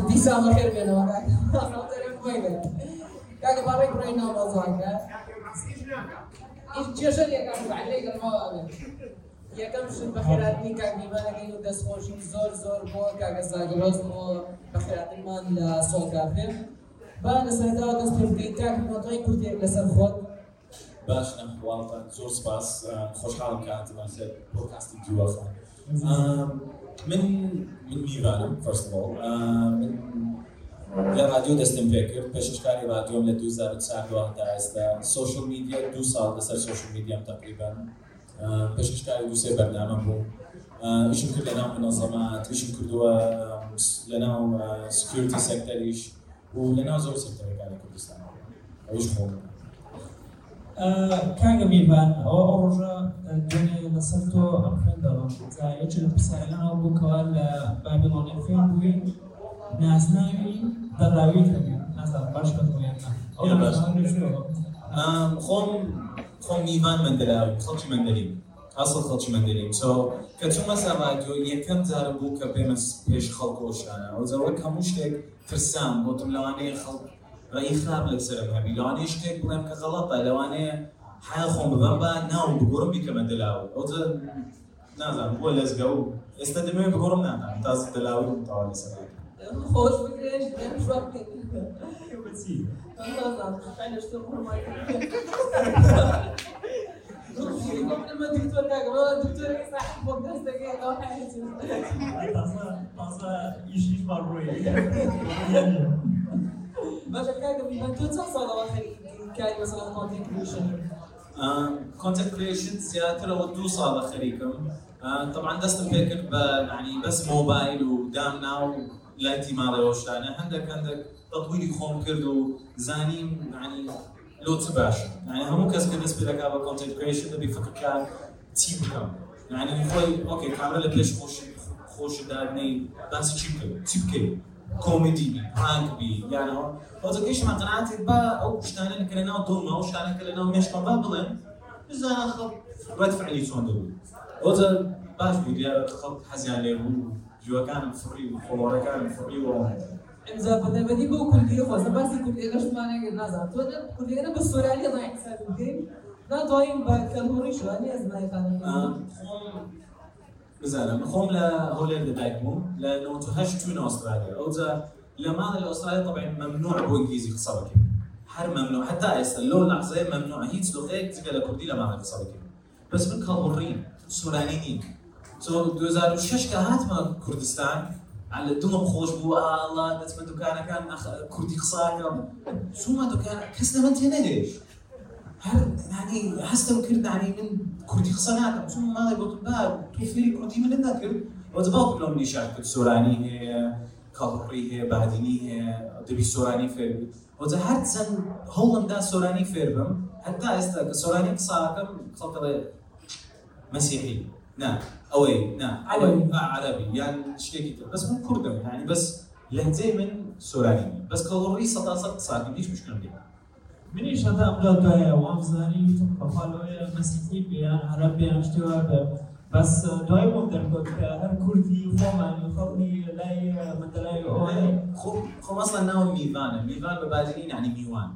دیسا بخیر بینم کاکا بابای برای نام بازوانکە چێشە یەکەم عەلەیکە ماوە یەکەم شت بە خێراتنی کاکمیمانەکەین و دەستخۆشی زۆر زۆر بۆ کاکە ساگرۆز بۆ بە خێراتنمان لە سۆڵ کافێ با لە سەرتاوە دەست پێ بکەین کاکی نۆتۆی کورتێک لەسەر خۆت باش نەخواڵتان زۆر سپاس خۆشحاڵم کە هاتمان سەر پۆدکاستی جووەخان من من میوانم فەرست من لە رادیۆ دەستم پێ کرد پێشکەشکاری رادیۆم لە 2004 تا ئێستا social media دو ساڵ لەسەر social media م تقریبان پێشکەشکاری دووسێ بەرنامە بوو ئیشم کرد لە ناو منەظەمات ئیشم کردووە لە ناو security sector یش و لە ناو زۆر sector ەکانی کوردستان ئەوش خۆم کاگە میبان ئەوە ئەو ڕۆژە دوێنێ لەسەر تۆ ئەم خوێندەوە یەکی لە پرسیارانەوە بووکەوە لە بابیلۆنی خوێن بووی. نازناوی دەڕاوی نازان باش خۆم خۆم میوان مندلاوی خەڵکی مندەلیم ئاسڵ خەڵکی مندەلیم سۆ کە چوومە سەڕادیۆ یەکەم جارم بوو کە پێمە پێش خەڵکۆشانە. ئەو زەوە هەموو شتێک ترسام بۆتم لەوانەیە خەڵک خراپ لەسرم هەبی لەوانەیە شتێک بڵێم کە غەڵەتە لەوانەیە حیا خۆم ببەم بە ناو بگۆڕم بیکەمە دلاوە ئەو نازانم بۆ لەزگە و ئێستا دەمێ بگۆڕم ناتان تازە دلاوی تاوا لەسەر خۆش شواب دكتور تو تصل واخر كاي مثلا كونتنت كريشن كونتنت كريشن زيادة لو دو صار خريكم طبعا دستم فكر يعني بس موبايل ودامنا لايتي مالي وشانه عندك عندك تطويري خوم كردو زانيم يعني لو تباش. يعني هم كاس بالنسبة لك هذا كونتنت كريشن فكر كان تي بكم يعني خوي أوكي كاميرا ليش خوش خوش دارني بس تشيب تيب كوميدي برانك بي يعني هذا كيش ما قناعتي با أو شتانا كلنا دوما أو شتانا كلنا مش كم بابلن بس أنا خب رد فعلي شلون دول هذا باش بودي خب حزين عليه جوا كان فري وفلورا كان فري و إذا بدنا بدي بو كلية خاصة بس كلية ليش ما نقدر نزار تو ده كلية أنا بالسوريالي ضايع حساب الدين لا ضايع بكلموري شو أنا إذا ما بزانا خۆم لە هۆلێر لەدایک بووم لە 1970 چوون ئوسترالیا ئەوجا لە ماڵ لە ئوسترالیا طبعا ممنوع بۆ ئینگلیزی قسە بکەین هەر ممنوع حتا ئێستا لەو لەحظەیە ممنوع هیچ لغەیەک جگە لە کوردی لە ماڵ قسە بکەین بەس من کەڵڕین سورانی نین. سۆ 2006 کە هاتمە کوردستان على دڵم خۆش بوو ئاڵا دەچمە دوکانەکان کوردی قساکەم چوومە دوکان کەس لە من تێ نانی هەستم کرد نانی من ناکەم چون ماڵی گوتم با تۆ فێری کوردی من نەکرد وەجە باوکم لەم نیشان کرد سۆرانی هەیە کاڵڕی هەیە بادینی هەیە دەبی سۆرانی فێر وەجە هەر چەند هەوڵمدا سۆرانی فێر بم هەتا ئێستا کە سۆرانی قساکەم قسەڵ مەسیحی نا ئەوەی نا عربی یان شتێکی تر بەس من کوردم يعني بس لهجەی من سۆرانی بەس کەڵڕی سەدا سەد قساکەم هیچ مشکلم لێ منیش هەتا ئەملا دوایە وام زانی بەخالەوەی مەسیحی بیان عربیان شتێوە بە بس دوای بۆم دەرکۆت کە هەر کوردی خۆمانی خەڵی لای مەدەلای ئەوەی خۆ مەسڵە ناو میوانە میوان بە بادرین ینی میوان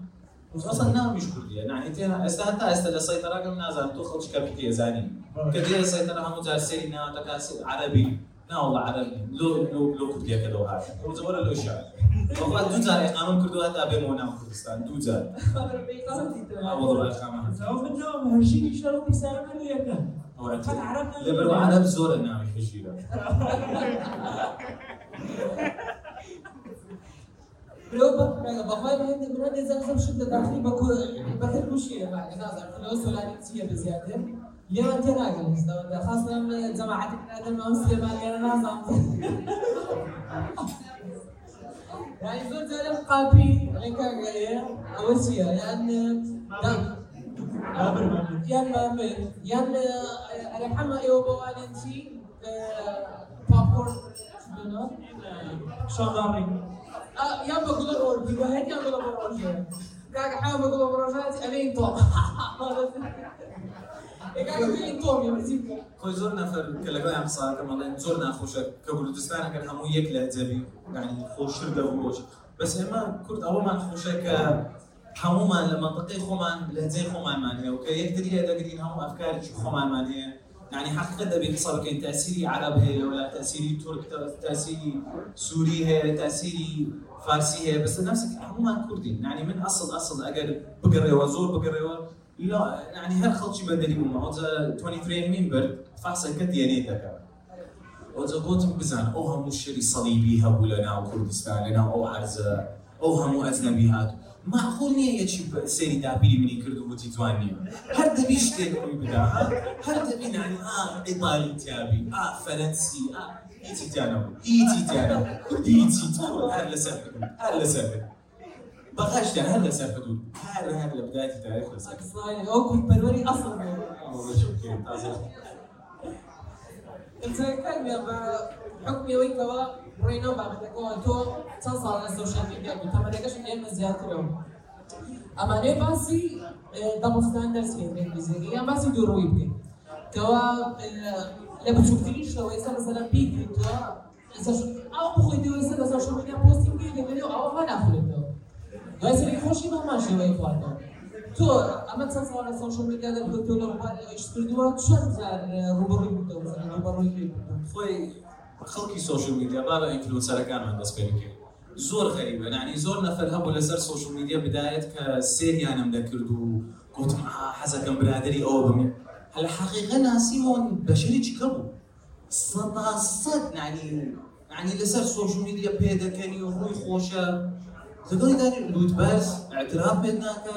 أصلا ناو مش كرديه يعني انت استا حتى استا السيطره قبل نازل تو خلص كابيتي زاني كدير السيطره هم جالسين نا تكاسي عربي لا والله عربي لو لو لو كرديه كده وهذا هو زور لو شعر والله دو زار اقامه كردو هذا بمونا كردستان دو زار والله اقامه سوف نجاوب هالشيء يشتغلوا بسالمه اللي قد عرفنا لبرو عرب زور النامي هالشيء لو بخوای من من نظام شد داخلی بکو بکر مشکل مع نظام لو سولاني تسيه بزياده اليوم انت ناقل خاصة لما جماعتك نادم ما مسلم أنا نظام يعني زول زلم قابي غير كاغا اول شيء يعني yan mamen yan ada kama iyo bawalan si popcorn ano شغالي ah yan bagulo or di ba yan bagulo or kaga ha bagulo or sa خۆی زۆر نەفەر کە لەگەڵیان قساکەم ئەڵێن زۆر ناخۆشە کە کوردستانەکەن هەموو یەک لە جەبی ینی خۆشتر دەبڕۆژ بەس ئێمە کورد ئەوەمان خۆشە کە هەمومان لە منطقی خۆمان لە جێ خۆمانمان هەیە و کە یەکتری دەگرین هەموو ئەفکارێکی خۆمانمان هەیە. يعني حقيقة دەبێت قسە بکەین تاسیری عرب هەیە ولا تاسیری تورک تاسیری سووری هەیە تاسیری فارسی هەیە. بەس نفسك هەمومان کوردین. يعني من أصل أصل ئەگەر بگەڕێەوە زۆر بگەڕێەوە لا يعني هەر خەڵکی بەدەری بوومە ئەوجا 23 من برد فحسەکە دیێنێ دەکات ئەوجا گوتم بزان ئەو هەموو شری سەلیبی هەبوو لە ناو کوردستان لە ناو ئەو عرزە ئەو هەموو ئەزنەبی هاتوو معقول نییە یەکی سێری دابیری منی کرد و وتی جوان نییە هەر دەبی شتێک ڕووی بدا هەر نانی ئا ئیطالی تیابی ئا فەرەنسی ئا هیچی تیانەبوو هیچی تیانەبوو هیچی تۆ هەر لەسەر هەر لەسەر بەخشتە هەر لەسەر حدود. هەر هەر لە بدایەتی تاریخ لەسەر ئەو کوردپەروەری ئەسڵ تازە ئەمسەکانیان بە حکمی ئەوەی کەەوە ڕێنەوە بابەتەکەەوە تۆ چەند ساڵ لە سۆشیال میدیا بوو تەمەەکەش ئێمە زیاترەوە ئەمانێ باسی دەمۆستان دەستێن انگلیزیەکە یان باسی دووڕووی بکەین کەەوە لە بچووکترین شەوە ئێستا مثلا پیکتوە ئەو بخۆی دو ئێستا لە سۆشیال میدیا پۆستی بکەین ئەوە ما ناخولێتەوە دوای سەری خۆشی بەمان شێوەی خواردەوە تۆ ئەمە چەند ساڵە سۆشیال میدیا دەبێت تۆ لە ئیش کردووە چەند جار ڕوبڕووی بووتەوە ڕوبڕووی پێ بووتەوە خۆی خەڵکی سوۆشل میدیا با بە ئینفلوسەرەکانمان دەست پێ بکەین زۆر غەریبە نانی زۆر نەفەر هەبوو لەسەر سوۆشل میدیا بدایەت کە سێریانم دەکرد و گوتم حەزەکەم برادری ئەوە بمێ هەل حقیقە ناسیمۆن بەشەریکی کە بوو سەدا سەد نانی نانی لەسەر social media پێ دەکەنی و ڕووی خۆشە لەگەڵی داری لوتبەرز اعتراف پێت ناکە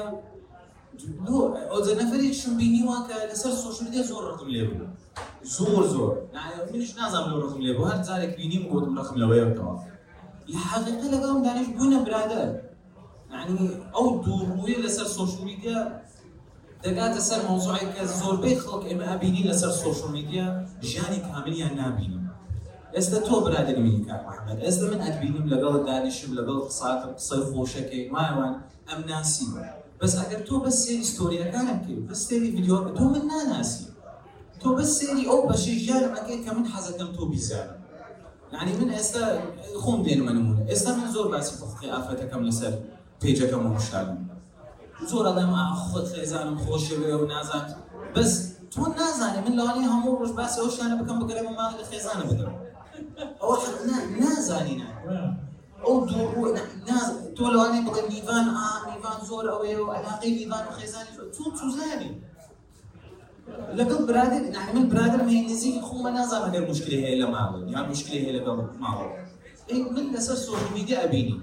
ئەوجە نەفرێکشم بینیوە کە لەسەر social media زۆر ڕقم لێ بوو زۆر زۆر منش نازانم لەو ڕقم لێ بوو هەر جارێک بینیم گوتم ڕقم لەوەیەوە لە حقیقە لەگەڵم دانیش بوونە برادر. يعني ئەو دووڕووی لەسەر social media دەگاتە سەر مۆزوعی کە زۆربەی خەڵک ئێمە ئەبینی لەسەر social media ژیانی کاملیان نابینم ئێستا تۆ برادری منی کار محەممەد. ئێستا من ئەتبینم لەگەڵ دانیشم لەگەڵ قساتم قسەی خۆشەکەی وایوان ئەم ناسی بەس ئەگەر تۆ بەس سێری ستۆریەکانم کرد بەس سێری یددیۆ تۆ من ناناسی. تۆ بەس سێری ئەو بەشی ژیانم ئەەکەی کە من حەزەکەم تۆ بیزانم يعني من ئێستا خۆم دێنمە نمونە ئێستا من زۆر باسی بخی ئافرەتەکەم لەسەر پێجەکەم مشتاگم زۆر ئەڵێم خۆت خێزانم خۆشەوێ و نازان. بەس تۆ نازانێ من لەوانی هەموو ڕۆژ باسی ئەو شانە بکەم بگەرێ ماڵ لە خێزانە بدەم. ئەو نازانینە ئەو دوو تۆ لەوانەیە بڵێ میوان ئا میوان زۆر ئەوەیە و علاقی میوان و خێزانی تۆ توزانی لەگەڵ برادر يعني من برادر من نزیک خۆمە نازانم ئەگەر مشکلی هەیە لە ماڵ یا مشکلی هەیە لەگەڵ ماڵ من لەسەر سۆشل میدیا ئەبینی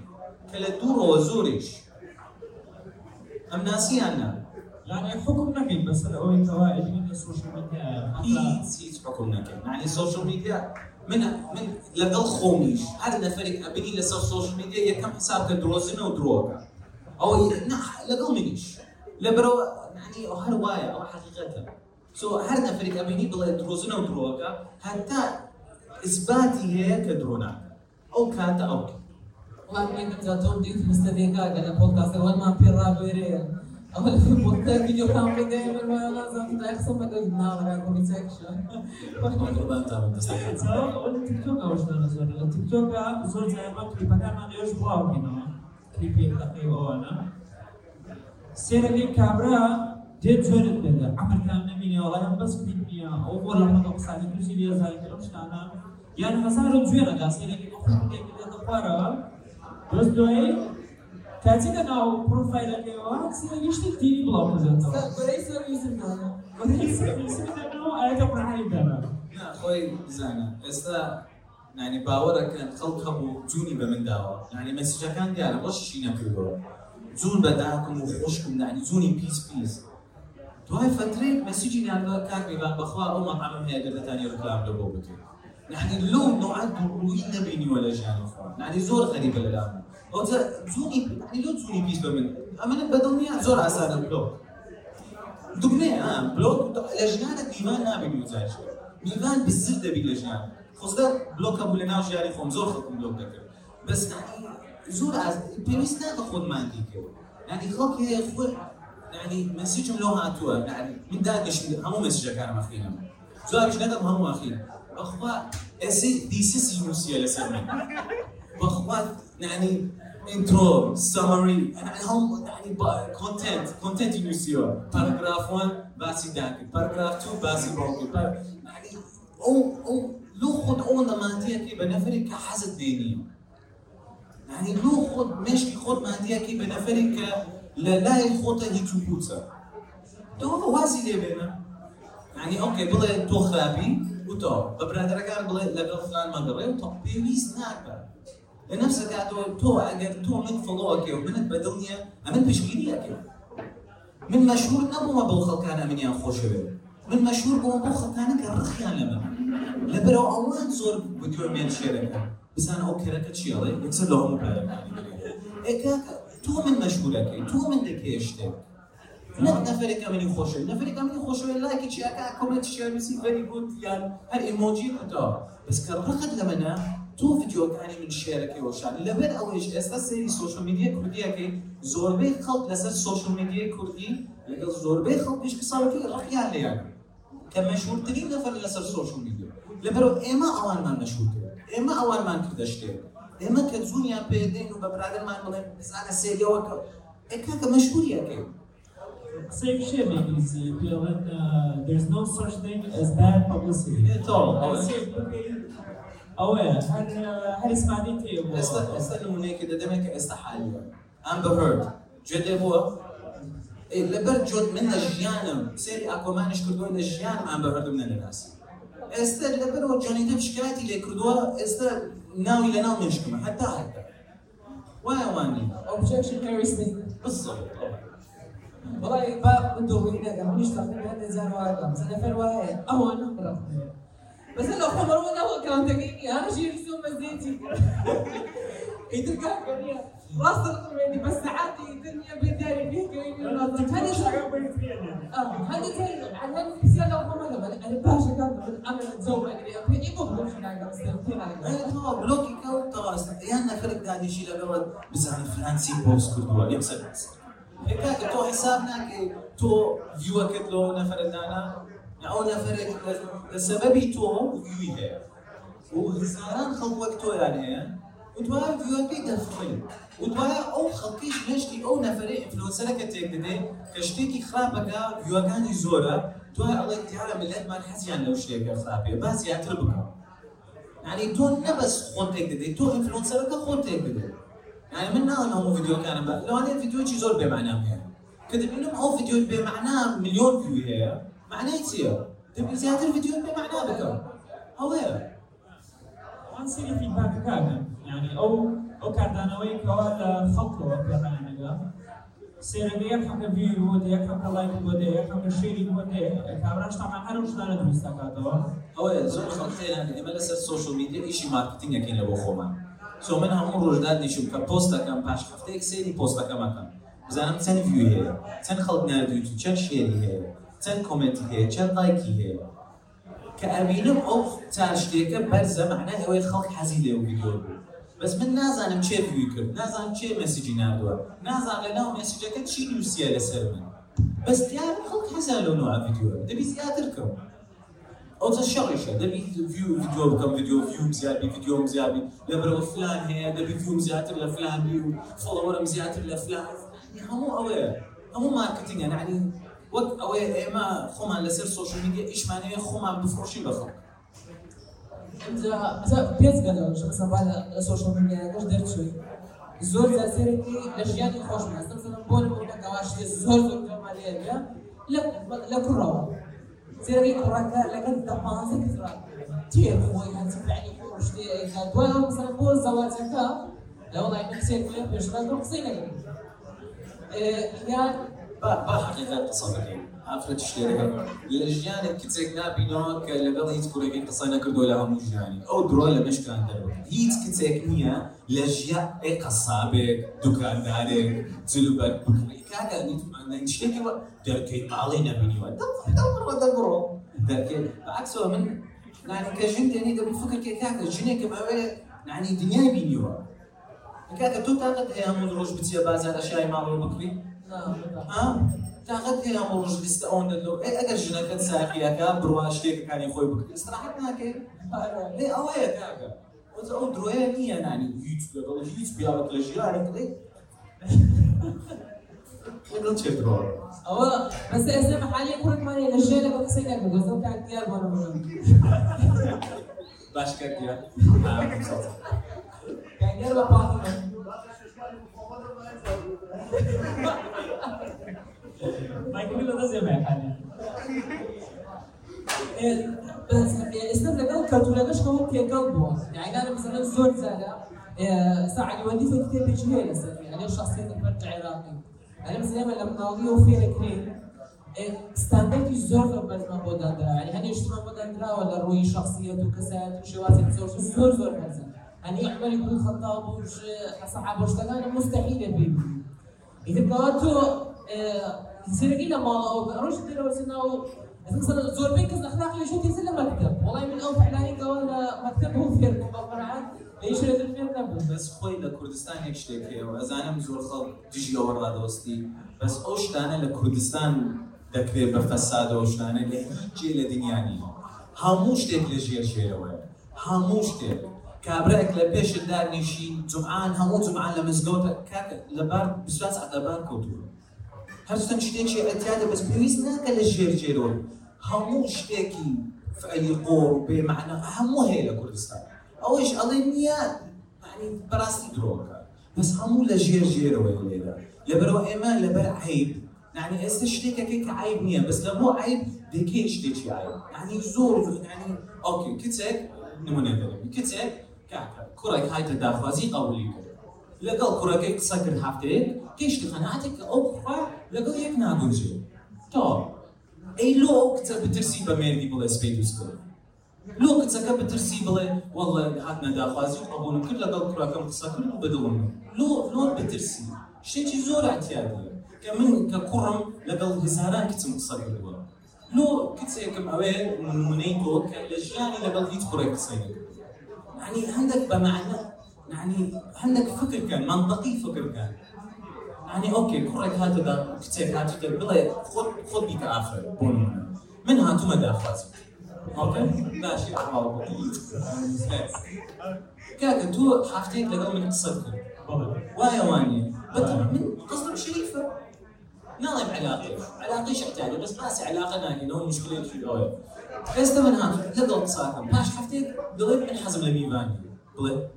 کە لە دوورەوە زۆرێش ئەم ناسییان نا يعني حكم نكين بس لو توائج من السوشيال ميديا هیچ حکم نەکەن يعني سوشل میدیا من من لەگەڵ خۆمیش هەر نەفرێک ئەبینی لەسەر سوشل میدیا یەکەم حسابکە درۆزنە و درۆکە ئەو لەگەڵ منیش لە برەوە هەر وایە ئەو حقیقەتە سو هەر نەفرێک ئەبینی بڵێ درۆزنە و درۆکە هەتا ئیسباتی هەیە کە درۆناکە ئەو کاتە ئەو وڵات تۆم دیت مستەدێکا کە لە پۆدکاستەوەمان پێ ڕابێرێ ئەوە بۆتە ویدیۆ کامڕی دەیێمە نازانم قسە مەگەل ناوەرا کۆمیچەکشە تیکتۆک ئەوشدانە زۆر لە تیکتۆکە زۆر جایبە کلیپەکانمان لێش بڵاوکەینەوە کلیپی دقی ئەوانە سێرەگەی کابرا دێت جوێنت بێت عملکان نبینی وڵایان بەس کلیپ نییە ئەو بۆ لە حەقە قسانی تووسی لێزاری لەم شتانە یان هەزار جوێنەدا سێرەگەی خۆشێکی لێتە خوارەوە دەست دوایی کاتێکە ناو پرۆفایلەکەیەوە سێرەگەی شتێک تیوی بڵاو بزێتەوە گۆرەی سەر یوسفدانە ئاەتە پرهایی دەنا خۆی بزانە ئێستا نانی باوەڕەکەن خەڵک هەبوو جوونی بە من داوە نانی مەسیجەکان دیارە ڕۆشی نەکردەوە جوون بەداکم و خۆشکم نانی جوونی پیس پیس دوای فترێک مەسیجی نانەوە کاک میوان بەخوا ئەو مەقامم هەیە گەردەتانی ڕکلام لە بۆ بکەیت يعني لو نوعات دوروي نبيني ولا جاني يعني زور غريبة للام آنجا زونی یعنی پیدا زونی پیش دارم. اما من بدون یه زور اصلا نمی‌دونم. دوباره آم بلوک تو لجنه دیوان نمی‌بینی مزاحش. دیوان بسیار دبی لجنه. خود دار بلوک هم بلند آشیاری یعنی خون زور خود می‌دونم دکتر. بس نه زور از پیش نه تو خود من دیگه. نه دیگه که خود نه دی مسیجم لوح آتوه. نه دی من دادش می‌دونم همون مسیج کارم آخریم. زورش نه دم همون آخریم. اخوا اسی دیسی سیوسیال سرمن. با خواهد يعني انترو سمري يعني هم يعني كونتنت كونتنت يوسيو باراجراف 1 باسي داك باراجراف 2 باسي بروكي يعني أو أو لو خد اون مانتيا كي بنفرك حزت دينيه يعني لو خد ماشي خد مانتيا كي بنفرك لا لا يخوت هي تشوبوتسا تو وازي لي بينا يعني أوكي بلا تو خابي وتو ببرادر قال بلا لقى فلان ما قري وتو بيويس ناكا لنفسك قاعد تو اگر تو من فلوك ومن بدنيا أمن بشغيليك من مشهور نبو ما بالخل كان من يان خوش من مشهور بو بو كان كرخيان لما. لبرو اوان زور فيديو من شيرك بس أنا أوكي ركت شيالي يكسر لهم بالك إيه تو من مشغولك تو من دكيشتك نك نفرك من يخوش نفرك من يخوش لايك شي اكا كومنت شير بيسي فيري جود يعني هل ايموجي كتا بس كرقد لمنا تو تۆ ڤیددیۆکانی من شێرەکەی وەشان. لەبەر ئەوەیش ئێستا سری سوۆشل میدیە کوردیەکەی زۆربەی خەڵک لەسەر سوۆشل میدیە کوردی لەگەڵ زۆربەی خەڵکیش کەساڵەکەی ڕقیان لێیان کە مەشهورترین نەفەر لەسەر سوۆشل میدیە لەبەرەوە ئێمە ئەوانمان مەشهور ئێمە ئەوانمان کردە شتێ ئێمە کە زوونیان پێدەین و بە برادرمان بڵێن بزانە سێریەوەکە ئەکا کە مەشهوریەکەی Same shit, because uh, you feel that uh, there's no such thing as bad publicity. At all. And see, okay, أو هل هل سمعتي استا استا نمونه كده دمك استا حاليا امبر هيرد جد هو؟ إيه لبر جد من الجيانم سيري أكو ما نشكر دول الجيانم امبر هيرد من الناس. استا لبر هو جوني ديب شكايتي اللي كردوا استا ناوي لناو مشكمة حتى حتى وين واني objection carries the بالضبط. والله باب بدو هنا قام يشتغل من هذا زار واحد سنة فر واحد أو أنا بس لو خبر ولا هو كان تقيني. أنا شيء رسوم مزيتي. يتركها كريا راس القميدي بس ساعات الدنيا بداري فيه كريم الناظر هذا آه. هذا كان عن خبر لما أنا باشا كان أنا متزوج أنا بس إيه تو بلوكي كو تو يانا فرق قاعد يشيل بس أنا فلان سي بوست كردوا يمسك هيك تو حسابنا كي تو فيو كتلو نفر دانا أو نفر لسبب تو فيو هي. وهزاران خلق وقتو يعني وتوايا فيو كي دفعي وتوايا أو خلقيش نشتي أو نفري انفلونسر كتيك دي كشتيكي خرابك فيو كان يزورا توايا الله تعالى ملت ما نحزي لو شيء خرابي. بس يعتربك يعني تو نبس خونتك دي تو انفلونسر كا خونتك دي يعني من أنا هو فيديو كان لو هذا الفيديو شي زور بمعناه يعني كتب انهم أو فيديو بمعناه مليون فيو هي. معنای چییە؟ دەبێت زیاتر ڤیدیو پێ معنا بکەم. ئەوەیە ئەوان سری فیدباکەکانن یعنی ئەو ئەو کاردانەوەی کەوا لە خەڵکەوە پێدانەگە سێرەگە یەک حەکە بیر بۆ دە یەک حەکە لای بۆ دە یەک حەکە شێری بۆ دێ کابراش تامان هەر شتانە دروست دەکاتەوە ئەوەیە زۆر خەڵک تێنانی ئێمە لەسەر social media ئیشی marketing ەکەین لە بۆ خۆمان. so من هەموو ڕۆژدان نیشم کە post ەکەم پاش هەفتەیەک سێری post ەکەم ئەکەم بزانم چەند ویو هەیە؟ چەند خەڵک نردویت چەند share ی هەیە؟ تن share ي هي تن comment هي تن like ي هي كأبينم أو تاشتيك برزة معناه هو خلق حزين له فيديو بس من نازانم چه view کرد نازانم چه message ی نردووە نازان لە ناو message ەکە چی نووسە لەسەر من. بەس دیار خەڵک حەزان لەو نوع ڤیدیۆ دەبی زیاتر کەم. ئەو چە شەڕیشە. دەبی view video بکەم video view م زیابی ڤیدیۆم زیابی لەبەرەوە فلان هەیە دەبی view م زیاتر لە فلان بی و follower م زیاتر لە فلان. هەموو ئەوەیە. هەموو marketing ە. نعنی وەک ئەوەیە ئێمە خۆمان لەسەر میدیا ئیشمانەیە خۆمان بفرۆشین بە خەڵک. انت مثلا بيزغل مثلا بعد السوشيال ميديا كاش درت شوي زور تاثيرتي لجياني خوش مثلا مثلا بون بونا كواش زور زور جمالية لا لا كرة سيري كرة لكن دبانسة كثرة تير خوي هتبعني خوش تي دواء مثلا بون زواجك لا والله نفسي كل بيش يعني بحقيقة قصة عفرت اشتريها لجيان كتسك نابي نوك لقل هيت كوريكي قصينا كردو لها مجاني أو درو لمش كان درو هيت كتسك نيا لجيا اي قصابك دكان دارك زلوبك بكري كاكا نيت نشتكي دركي مالي نبيني ودور دور ودور دركي بالعكس هو من يعني كجنت يعني ده بفكر كي كاكا جنيك ما يعني دنيا بيني كاكا تو تاقت هي همون روش بتسيا بازار اشياء مالو بكري ها تاقەت پێ ڕۆژ لیستە ئەوەندە لەو ئێ ئەگەر ژنەکەت ساقیەکە بڕوا شتێکەکانی خۆی بکرد. استراحەت ناکەی. لێ ئەوەیە کاکە ئەو درۆیە نییە نانی هیچ لەگەڵ هیچ پیاوەک لە ژیانێک دێ لەگەڵ چێ درۆ ئەوە بەس ئێستا حالی کوڕێکمانێ لە ژێر لەگەڵ قسەی نەکرد دۆزە کات دیار بۆنە بڵم باش کردیا کاگەر بە پاڵی لە دەست ێمە حالی ئێستا لەگەڵ کەلتورەکەشەوە تێگەڵ بووە یعنی مثلا زۆر جارە وديفة كتاب جهيل أساسا يعني شخصية الفرد العراقي يعني مثلا لما ناضي وفي كريم ستاندردی زۆر لەو بەرزمە بۆ دادرا. شتمان بۆ دادراوە لە ڕووی شخصیت و کەسایەت و شێوازی زۆر زۆر زۆر بەرزە هەنی عمەری بوو خەتاب و حەسەحابە شتەکانە مستحیلە پێ ببینی تۆ سێرەگی لە ماڵەوە ڕۆژ دێرەوە سناو مثلا زۆربەی کەس ئەخلاقی شو لە مەکتب وڵای من فعلانیەوە لە مەکتب هەوو فێر بوو بەقەنەعەت ليش هذا الفيلم نبوو بەس خۆی لە کوردستان یەک شتێک هەیە و ئەزانم زۆر خەڵ دژیەوە ڕادۆستی بەس ئەو شتانە لە کوردستان دەکرێت بە فەسادەوە شتانە لە هیچ لە دنیانی هەموو شتێک کابراێک لە پێشت دانیشی جمعان هەموو جمعان مزگەوتە کاکە لەبار بسوات عدەبار کەوتووە هەرچەند شتێکی ئەتیادە بەس پێویست ناکە لە ژێر جێرەوە هەموو شتێکی فعلی قۆڕ بێمەعنە هەموو هەیە لە کوردستان ئەوەش ئەڵێ نییە ینی بەڕاستی درۆکە بەس هەموو لە ژێر ژێرەوەی لێرە لەبەرەوە ئێمە لەبەر عیب. يعني عیب نییە بەس لە بۆ عیب دەکەی شتێکی عیب. ینی زۆر ینی ئۆکێ کچێک نمونە دەرەوی کچێک کاکە کوڕێک هایتە داخوازی قولی کرد. لەگەڵ کوڕەکەی قسە کرد هەفتەیەک گەیشتی خەناتێک کە ئەو کوڕا لەگەڵ یەک ناگونجێ تۆ ئەی لۆ ئەو کچە بترسی بە مێردی بڵێ سپەی دوست کرد. لۆ کچەکە بترسی بڵێ وەڵە هاتنە داخوازی قبولم کرد لەگەڵ کوڕەکەم قسە کرد و بەدڵم. لۆ لۆ بترسی. شتێکی زۆر احتیاجە کە من کە کوڕم لەگەڵ هزاران کچم قسە کردووە لۆ کچێکم ئەوێ نمونەی تۆ کە لە ژیانی لەگەڵ هیچ کوڕێک قسەی نەکرد يعني هەندێک بەمعنە يعني هەندێک فکر کەن منطقی فکر کەن يعني أوكي دا كتير هات دا بلا خد خد بيك آخر بون من. هاتو ما داخل أوكي؟ ماشي احوال كاكا تو حافتيك لقوا من قصتك وايا واني. بطل من قصدك شريفة ناظم علاقة علاقة شحتاجة بس ناسي علاقة ناني نو مشكلة في الأوي بس من هاتو لقوا قصاكم باش حافتيك قلت من حزم لميفاني بلي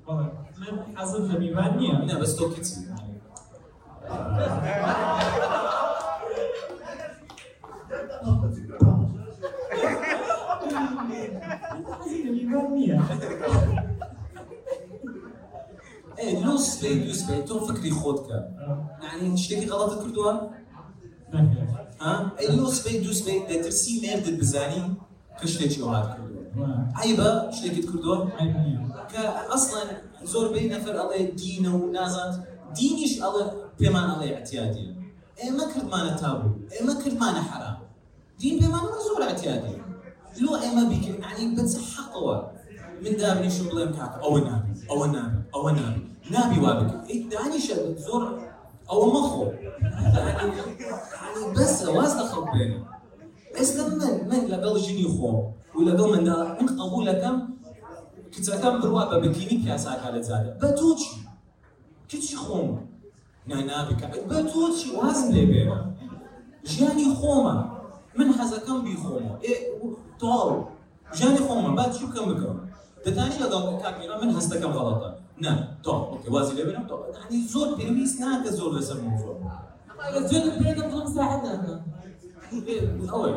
من میوان نییە لا بس تو نییە إيه لو سبيد دو سبيد تو فكري خودك يعني شتيكي غلط كردوها لو سبيد دو سبيد ده ترسي ميرد بزاني كشتيكي وهاد كردوها عيبة شتيكي كردوها عیب نییە كأصلا زور بين نفر الله دين ونازات دينيش الله بمان الله اعتيادي إيه ما كرد مانا تابو إيه ما كرد مانا حرام دين بمان ما زور اعتيادي لو ما بيك يعني بتسحقوا من دابني شو بلام كاك أو نابي أو نابي أو نابي نابي وابك إيه داني شد زور أو مخو يعني بس دخل بيني بس لما من لقل جني خو. ولقل من دا من قبولكم کچەکەم بڕوا بە بکینی پیاساکە لە جادە بە تۆچی کچی خۆم نانابیکە بە تۆچی وازم لێ بێرە ژیانی خۆمە من حەزەکەم بی خۆمە تاڵ ژیانی خۆمە با چی بکەم بکەم دەتانی لەگەڵ کاکمیرا من هەستەکەم غەڵەتە نه تۆ ئۆکێ وازی لێ بێنم تۆ ینی زۆر پێویست ناکە زۆر لەسەر موضوع زۆر پێدە بڵم ساحت ناکە ئەوەی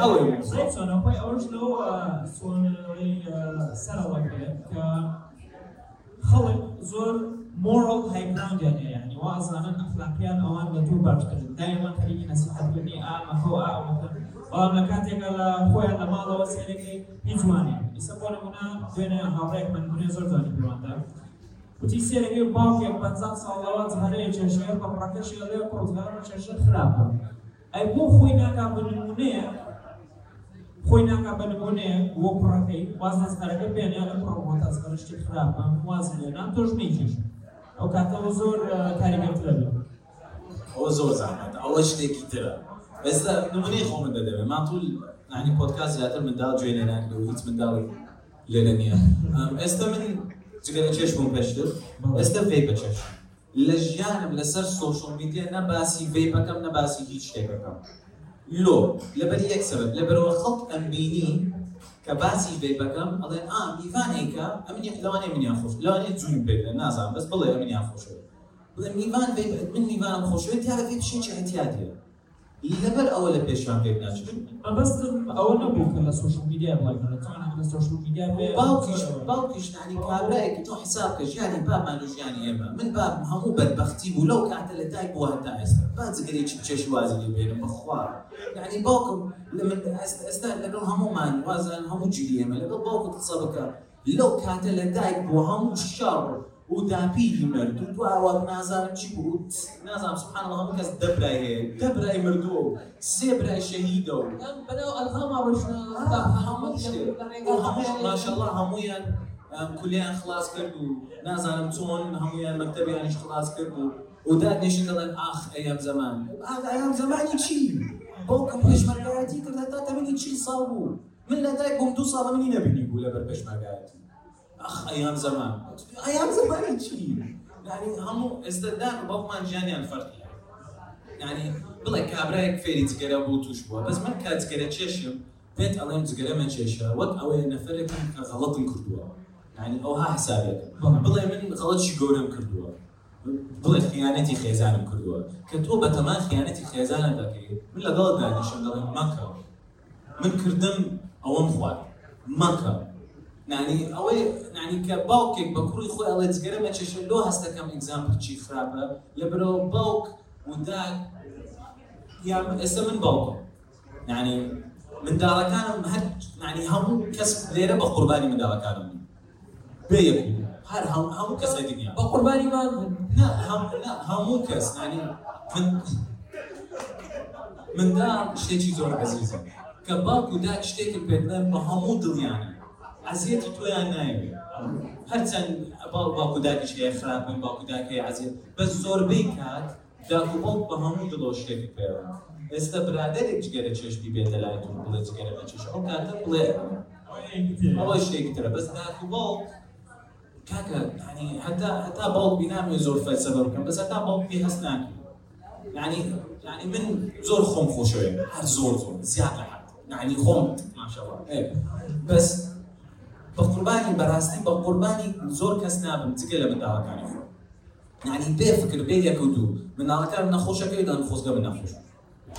ئەوەی موضوع. چۆنە خۆی ئەوش لەو سۆنەوەی سەرەوە کرێت کە خەڵک زۆر مۆڕڵ هایگراوندیان هەیە ینی وازانن ئەخلاقیان ئەوان لە دوو باشترن دایما خەریکی نەسیحەتکردنی ئامەکە و ئەوەکە بەڵام لە کاتێکە لە خۆیان لە ماڵەوە سێرەکەی هیچ وانێ ئیسە بۆ نمونە دوێنێ هاوڕێک من بنێ زۆر زانی پیواندا وتی سێرەکەی باوکێک پەنجا ساڵەوە جهەرەیە چێشەیە بە پڕەکەشی لێ پڕزگارە چێشە خراپە. ئەی بۆ خۆی ناکا بە نمونەیە خۆی ناکا بە نمونەیە وە کوڕەکەی واز دەستەرەکە بێنێ لە کوڕەوە تەزگەرشتی خراپە. واز لێنان تۆش نیکیش ئەو کاتەوە زۆر کاریگەرترە بێت ئەوە زۆر زانات ئەوە شتێکی ترە. ئێستا نمونەی خۆمە دەدەوێت ماتول نانی پۆتکاس زیاتر منداڵ گوێ ناکرێ و هیچ منداڵی لێرە نییە ئێستا من جگەرە چێش بووم پێشتر ئێستا وێ بچێش لە ژیانم لەسەر سوۆشل میدیە نە باسی وێپەکەم نە باسی هیچ شتێکەکەم لۆ لەبەر یەک سەبەت لەبەرەوە خەڵک ئەمبینی کە باسی وێپەکەم ئەڵێن ئا میوانێکە ئەمنی لەوانێ منیان خۆش لەوانێ جوون پێدە نازانم بەس بڵێ ئەمنیان خۆشەوە بڵێ میوان من میوانم خۆشەوێت تا لەبێ شێکی احتیاتیە ئەوە لە پێشان پێک ناچێت مەبەستم ئەوە نەبوو کە لە سوۆشل میدیا بڵێ چۆن لە سوۆشل میدیا بێ باوکیش باوکیش نانی کابراایەکی تۆ حساب کە ژیانی بامان و ژیانی ئێمە من باب بوو لەو کاتە لە دایک بووە هەتا ئێستا با جگەرێکی چێش وازی لێ بێنم بەخوا یعنی باوکم لە من ئێستا لەگەڵ هەمومان وازان هەموو جیلی ئێمە لەگەڵ باوکت قسە بکە لەو کاتە لە و داپیری مرد و تو ئاوات نازانم چی بوو نازانم سبحان الله هەموو کەس دەبرای هەیە دەبرای مردووە و سێ برای شەهیدە و بەناو ئەلغاما ڕۆژنا هەموو ماشەڵڵا هەمویان کولیان خلاص کرد و نازانم چۆن هەمویان مەکتەبیانیش خلاص کرد و و داد نشین دەڵێن ئاخ ئەیام زەمان ئەیام زمانی چی باوکم پێشمەرگایەتی کرد تا تەمەنی ساڵ بوو من لە دایک بووم دوو ساڵ منی نەبینی بوو لەبەر پێشمەرگایەتی ئەخ ئەیام زەمان. ئەیام زەمانی چی؟ یعنی هەموو ئێستا دان باوکمان ژیانیان فەرقی یعنی بڵێ کابراایك فێری جگەرە بوو توش بووە. بەس من کاتگەرە چێشم پێت ئەڵێم جگەرەمە چێشە. وەک ئەوەیە نەفرێکم کە غەڵەتم کردووە. یعنی ئەوها حسابێت بڵێ من غەڵەتی گەورم کردووە؟ بڵێ خیانەتی خێزانم کردووە. کە تۆ بە تەمان خیانەتی خێزانە دەکەیت من لەگەڵ دانیشم دەڵێن مەکە. من کردم ئەوەم خوارد. مەکە. نانی ئەوەی نانی کە باوکێک بە کوڕی خۆی ئەڵێ جگەرەمە چێشە لۆ هەستەکەم ئەگزامپل چی خراپە لەبەرەوە باوک وداک یا ئێستا من باوکم. یعنی منداڵەکانم هەر ینی هەموو کەس لێرە بە قوربانی منداڵەکانم بێ هەر هەموو کەسە دنیا بە قوربانی مان هەموو کەس. من منداڵ شتێکی زۆر عزیزە کە باوک و داک شتێکی پێدەن بە هەموو دڵیانە. عزیەتی تۆیان ناوێت هەرچەند باو باوکو داکیش هەیە خراپن باوکو داک هەیە عزیێت بە زۆربەی کات داک و باوک بە هەموو دڵۆ شتێکی پێوە ئێستا برادێک جگەرە چێشتی بێتە لای تون بڵێ جگەرە بە چێش ئەو کاتە بڵێ ئەوە شتێکی ترە بەس داک و باوک کاکە ینی هەتا هەتا باوک بینامێ زۆر فەلسەفە بکەم بەس هەتا باوک پێ هەست ناکەم یعنی یعنی من زۆر خۆم خۆشەوێ هەر زۆر زۆر زیاد حد یعنی خۆم ماشەڵڵا بەس بە قوربانی بەڕاستی بە قوربانی زۆر کەس نابم جگە لە منداڵەکانی خۆ یعنی بێ فکر بێ یەک و دوو مناڵەکان نەخۆشەکەی دان خۆزگە من نەخۆش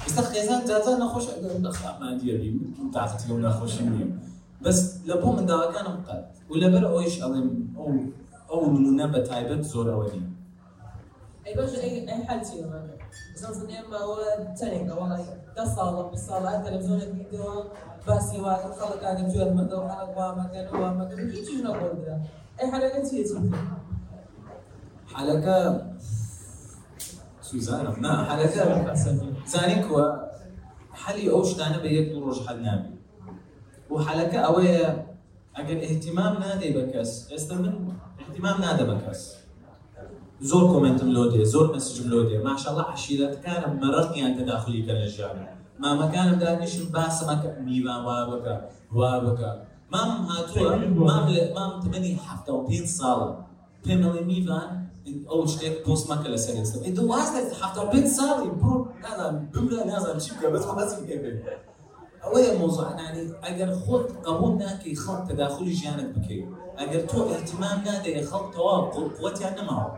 ئێستا خێزان جاجا نەخۆش نەخامان دیێبی تاقەتی لەو نەخۆشی نییە بەس لە بۆ منداڵەکانم قەت و لەبەر ئەویش ئەڵێم ئەو ئەو نمونە بە تایبەت زۆر ئەوە نیە ئەی باش ئەی ئەی حالتی بزن ئێمەوە چەندێکە وڵی دە ساڵە بە ساڵات تەلەڤزیۆنێک دیتەوە باسی واکە خەڵک ئاگە جوێر مەدە و خەڵک وا مەکەن وا مەکەن هیچیش نەبووەدرا ئەی حالەکە چیە چی حالەکە سوزانم نا حالەکە زانی کووە حەلی ئەو شتانە بە یەک دوو ڕۆژ حەل نابی و حالەکە ئەوەیە ئەگەر احتیمام نادەی بە کەس ئێستا من احتیمام نادە بە کەس زۆر کۆمنتم لۆ دێ زۆر مەسجم لۆ دێ ماشەڵە عشیرەتەکانم مەڕقیان تەداخلی کە لە ژیانە مامەکانم دانیشم باسەمەکە میوان وا بکە وا بکە مام هاتووە مام لە مام تمەنی هەفتە و پێنج ساڵە پێمەڵێ میوان ئەو شتێک پۆستمەکە لە سەرێستا دو واستە هەفتە و پێنج ساڵی بڕۆ نازانم بمرە نازانم چی بکە بەس خۆڵەسی پێ بێت ئەوەیە مۆزوعنانی ئەگەر خۆت قبول ناکەی خەڵک تەداخلی ژیانت بکەیت ئەگەر تۆ احتیمام نادەیە خەڵک تەواو قوتیان نەماوە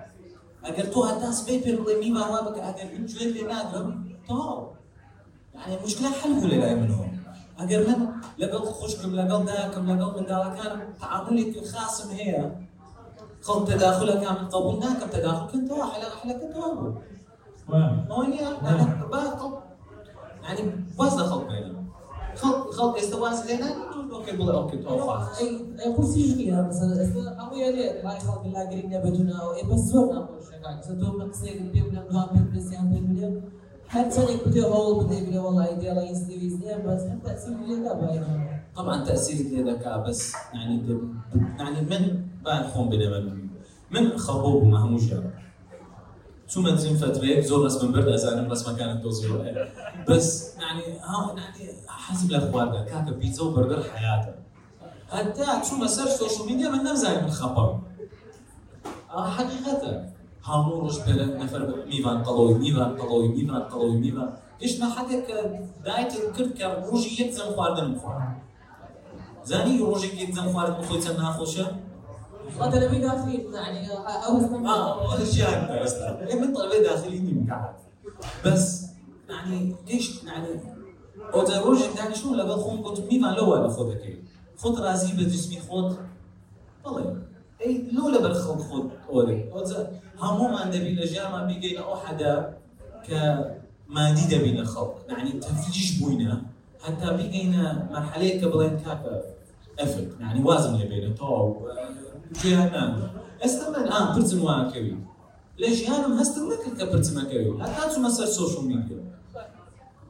ئەگەر تۆ هەتا سبەی پێ بڵێ میوان وا بکە ئەگەر من گوێ لێ ناگرم تەواو يعني مشكلة حل ولا لا منهم اگر من لەگەڵ خوشکم لەگەڵ داکەم لەگەڵ منداڵەکانم تعاملێکی خاصم هەیە خەڵ تەداخلەکان من قبول ناکەم تەداخلکن تەوا حلەکە تەوا بوو يعني واز لە خەڵ بێنم خەڵ ئێستا واز لێنە أوكي بڵێ أوكي قورسی ژنیە مثلا لا بدي بدي والله الله ويزدي بس تأثير لي لا طبعا تاثيرك لذكاء بس يعني يعني من بعد خوم بنا من من خربوب ما هموش شو ما تزين فترة زور رسم برد أزانم بس ما كانت توزيع بس يعني ها يعني الأخبار ده كاكا بيتزا وبرجر حياته. حتى شو ما سيرش سوشيال ميديا من نفزاني من خبر حقيقة. هامو روش بلا نفر. ميفان قلوي ميفان قلوي ميفان قلوي ميفان. إيش ما حكى دايت كرت كروجي يتزم خواردن مخوار زاني روجي يتزم خواردن مخوي تنها خوشة؟ هذا نبي داخلي يعني آه هذا الشيء انت أصلا من طلبة داخليين مقعد بس يعني ليش؟ يعني أو ده روجي يعني شو لقى خون قلت ميفان لو أنا خذك خذ رازي بجسمي خذ والله. اي لولا برخو خذ اوري همو ما دبي لجامع بيجينا أو حدا ك ما دي دبي الخلق يعني تفليش بوينا حتى بيجينا مرحلة كبلين كاكا. افل يعني وازن يبينا تو جيهنا استمن آه برتن واكوي ليش يعني مهستن لك كبرتن واكوي حتى تو مسار سوشيال ميديا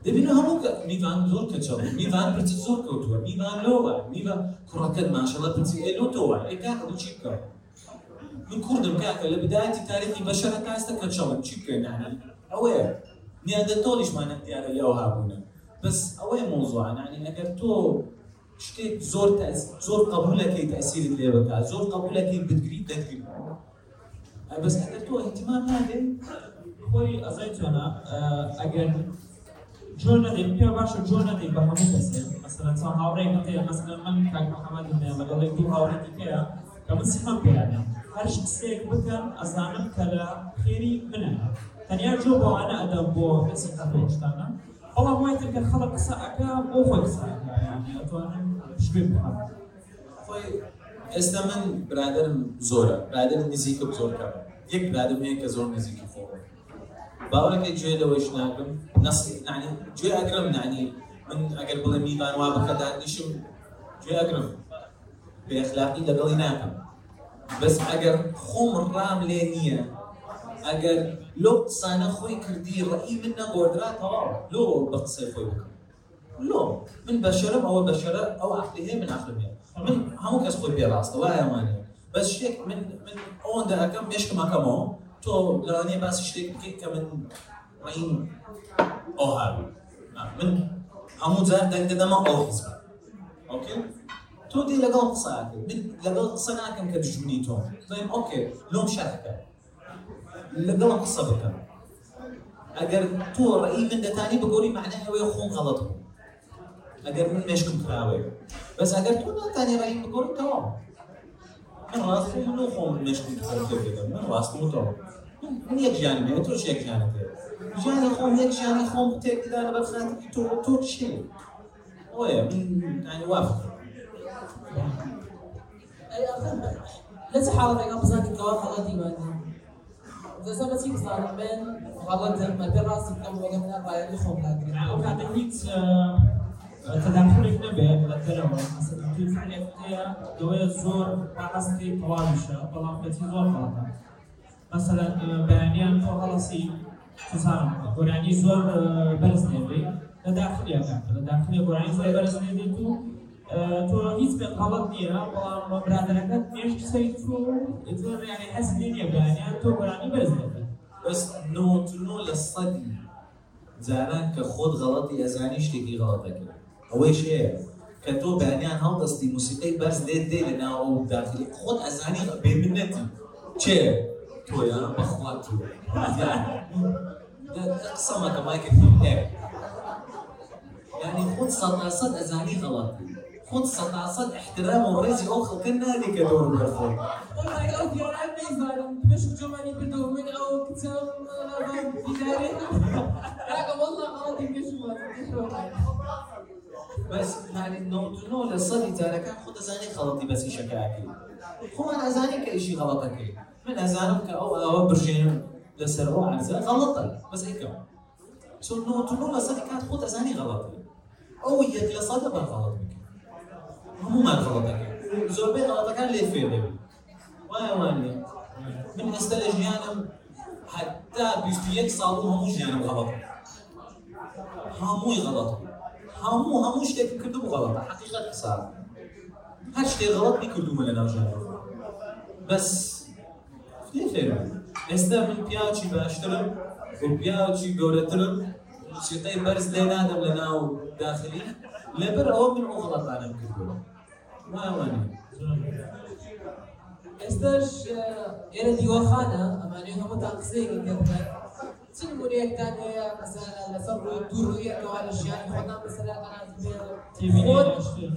دبينا همو ميفان زور كتشر ميفان برتن زور كوتوا ميفان لوا ميفان كراكد ما شاء الله برتن إيه لو توا إيه كاكا دو تشيكا من كردم كاكا لبداية تاريخ البشر كاستا كتشر تشيكا يعني اوير نياندرتاليش ما نتيار اللي هابونا بس اوي موضوع يعني اگر تو شتێک زۆر زۆر قبولەکەی تاسیرت لێ بکە زۆر قبولەکەی بگری دەگری. بەس ئەگەر تۆ احتیمان نادێ خۆی ئەزای چۆنا ئەگەر جۆر نەدەی پێ باشە جۆر نەدەی بە هەموو کەسێ. مەسەرەن چا هاوڕێی هەتێ مەسەرەن من کاک محەممەدی نێمە دەڵێ دوو هاوڕێتی پێە کە من سیحەم پێیانە. هەر شتێک بکەم ئەزانم کە لە خێری منە. تەنیا جۆ بۆ ئاە ئەدەم بۆ کەسی قەتۆشتانە خەڵک قسە ئەکا بۆ خۆی قسە ئەکا یعنی ئەتوانن شوێ بکەن خۆی ئێستا من برادرم زۆرە برادرم نزیکە زۆر کەم یەک برادرم هەیە کە زۆر نزیکی خۆ باوەڕەکەی گوێ لەوەش ناکەم نەسی نعنی گوێ من ئەگەر بڵێ میوان وا بکە دانیشم گوێ ئەگرم بێ ئەخلاقی لەگەڵی ناکەم بەس ئەگەر خۆم ڕام لێ نییە ئەگەر لۆ قسانە خۆی کردی ڕئی من نەگۆدراتەوە لۆ بە قسەی خۆی بکەم لۆ من بەشەرم ئەوە بەشەرە ئەو عقلی هەیە من عقلم هەیە من هەموو کەس خۆی پێڕاستە وایە وانێ بەس شتێک من من ئەوەندە ئەەکەم مێشکم ئەەکەمەوە تۆ لەوانەیە باسی شتێک بکەیت کە من ڕین ئەو هاوی من هەموو جار دەنگ دەدەمە ئەو حیزبە ئۆکێ تۆ دی لەگەڵ قساکە من لەگەڵ قسە ناکەم کە دژمنی تۆ دەیم ئۆکێ لۆم شەرحکە لەگەڵ قسە بکەم ئەگەر تۆ ڕئی من دەتانی بگۆری معنای ئەوەیە خۆم غەڵەت بوو ئەگەر من مێشکم کراوەیە بەس ئەگەر تۆ ناتانی ڕایی بگۆری تەواو من ڕاستی من خۆم مێشکم کردم من ڕاستم و تەواو من یەک ژیانم هەیە تۆش یەک ژیانت هەیە ژیانی خۆم یەک ژیانی خۆم تێکدا لەبەر خاتری تۆ تۆ چی؟ ئەوەیە من ینی وافق لەچ حاڵێکا بزانین کەوا خەڵەتی مادی دەسە بەچی بزانم من غەڵەت مە پێ ڕاستی بکەم وەگە منە باەتی خۆم لاگرێت ئەو کاتە هیچ تداخلێک نەبێت لە فعالێت هەیە دەوەیە زۆر پاڕاستی تەواویشە بەڵام بەچی زۆر غەڵەتە مەسەلەن بەیانیان تۆ هەڵەسی تزانم گۆرانی زۆر بەرز نێبێ لە داخلیەکە لە داخلی گۆرانی زۆر بەرز نێدێت و تۆ هیچ پێ غەڵەت نییە بەڵام برادەرەکەت مێشت سەیت و زۆر یعنی حەز نییە بەیانیان تۆ بەرز نێبێت بەس نۆتنۆ لە سەدی جاران کە خۆت غەڵەتی ئەزانی شتێکی غەڵەتەکە ئەوەیش هەیە کە تۆ بەیانیان هەڵدەستی موسیقی بەرز لێت دێ لە ناو داخلی خۆت ئەزانی بێمنەتی چێ تۆیان بەخوا تو قسەمەکە مایکرفۆن هەیە يعني خود سەد ئەزانی غەڵەتی احترام مش جۆمانی کردەوە من ئەو کچەم دیدارێ راکە وەڵا غەڵەتی بس يعني نوتنو لصدي تاركان خود ازاني خلطي بس شكاكي خو أنا ازاني كايشي غلطك. من ازانك أو أو برجين لسروا عرزة غلطة بس هيك سو نوتنو لصدي كانت خود ازاني غلطي. أو يك لصدي بقى غلط ما غلطك زوبي غلطك فيه دبي وأنا واني من استل جيانم حتى بيستيك صابون همو جيانم غلط همو غلط. همو همو شتێک کردو غەڵەتە حقیقت قسا هەر شتێ غەڵەت بیکردومە لە ناوژیان بەس فێر ئێستا من پیاوی باشترم و پیاوی گەورەترم چیقەی بەرز لێ نادەم لە ناو ئەوە من ئەو غڵەتانم کردووە وایوانێ ئێستاش ئێرە دیوەخانە ئەمانەی هەمووتان قسەیەکی کردن چ نمونەیەکتان هەیە مەسەلا لەسەر ڕووی دووڕوویەکەوە لە ژیانی خۆتان مەسەلا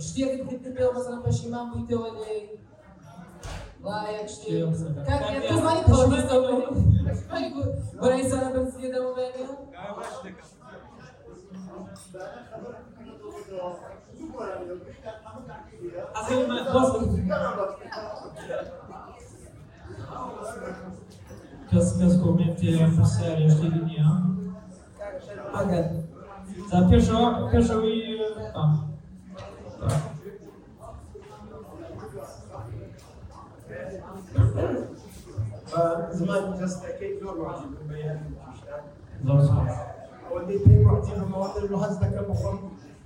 شتێکت کردن بێ مەسەلا پەشیمان بوویتەوە لێ وایەک شتێک کاکێ تۆزانی پەشیمانەوە بەرای سەرە بەنسیەدەوە بێنێ أخي ما توصل کەس کەس کۆمنتێ پرسیارێ شتێکی نییە ئەگەر تا پێشەوە پێشەوەی آه.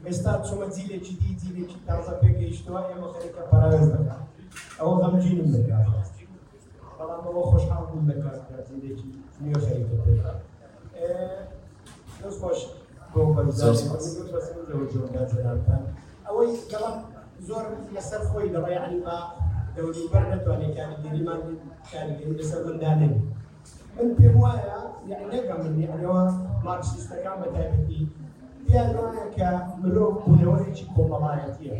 زمان جستەکەی زۆر واجب بەیان زۆر سپاس. ئەوەندەی پێی واجبمەوە لە هەز دەکەم بخۆم ئێستا چۆمە جیلێکی دی جیلێکی تازە پێگەیشتووە ئێمە خەرێکە پاراوێز دەکات ئەوە غەمگینم دەکات بەڵام ئەوە خۆشحاڵ بووم دەکات کە جیلێکی نیوە خەریکە پێدا دەست خۆش بۆ بەرزانەوەجۆداجرانتان ئەوەی گەڵام زۆر لەسەر خۆی دەڕێ عنی با دەوری بەر نەتوانێت کاریگەریمان کاریگەری لەسەر مندانێن من پێم وایە یعنی نەگەم من یعنیەوە مارکسیستەکان بە تایبەتی پێیان وایە کە مرۆڤ بوونەوەیەکی کۆمەڵایەتیە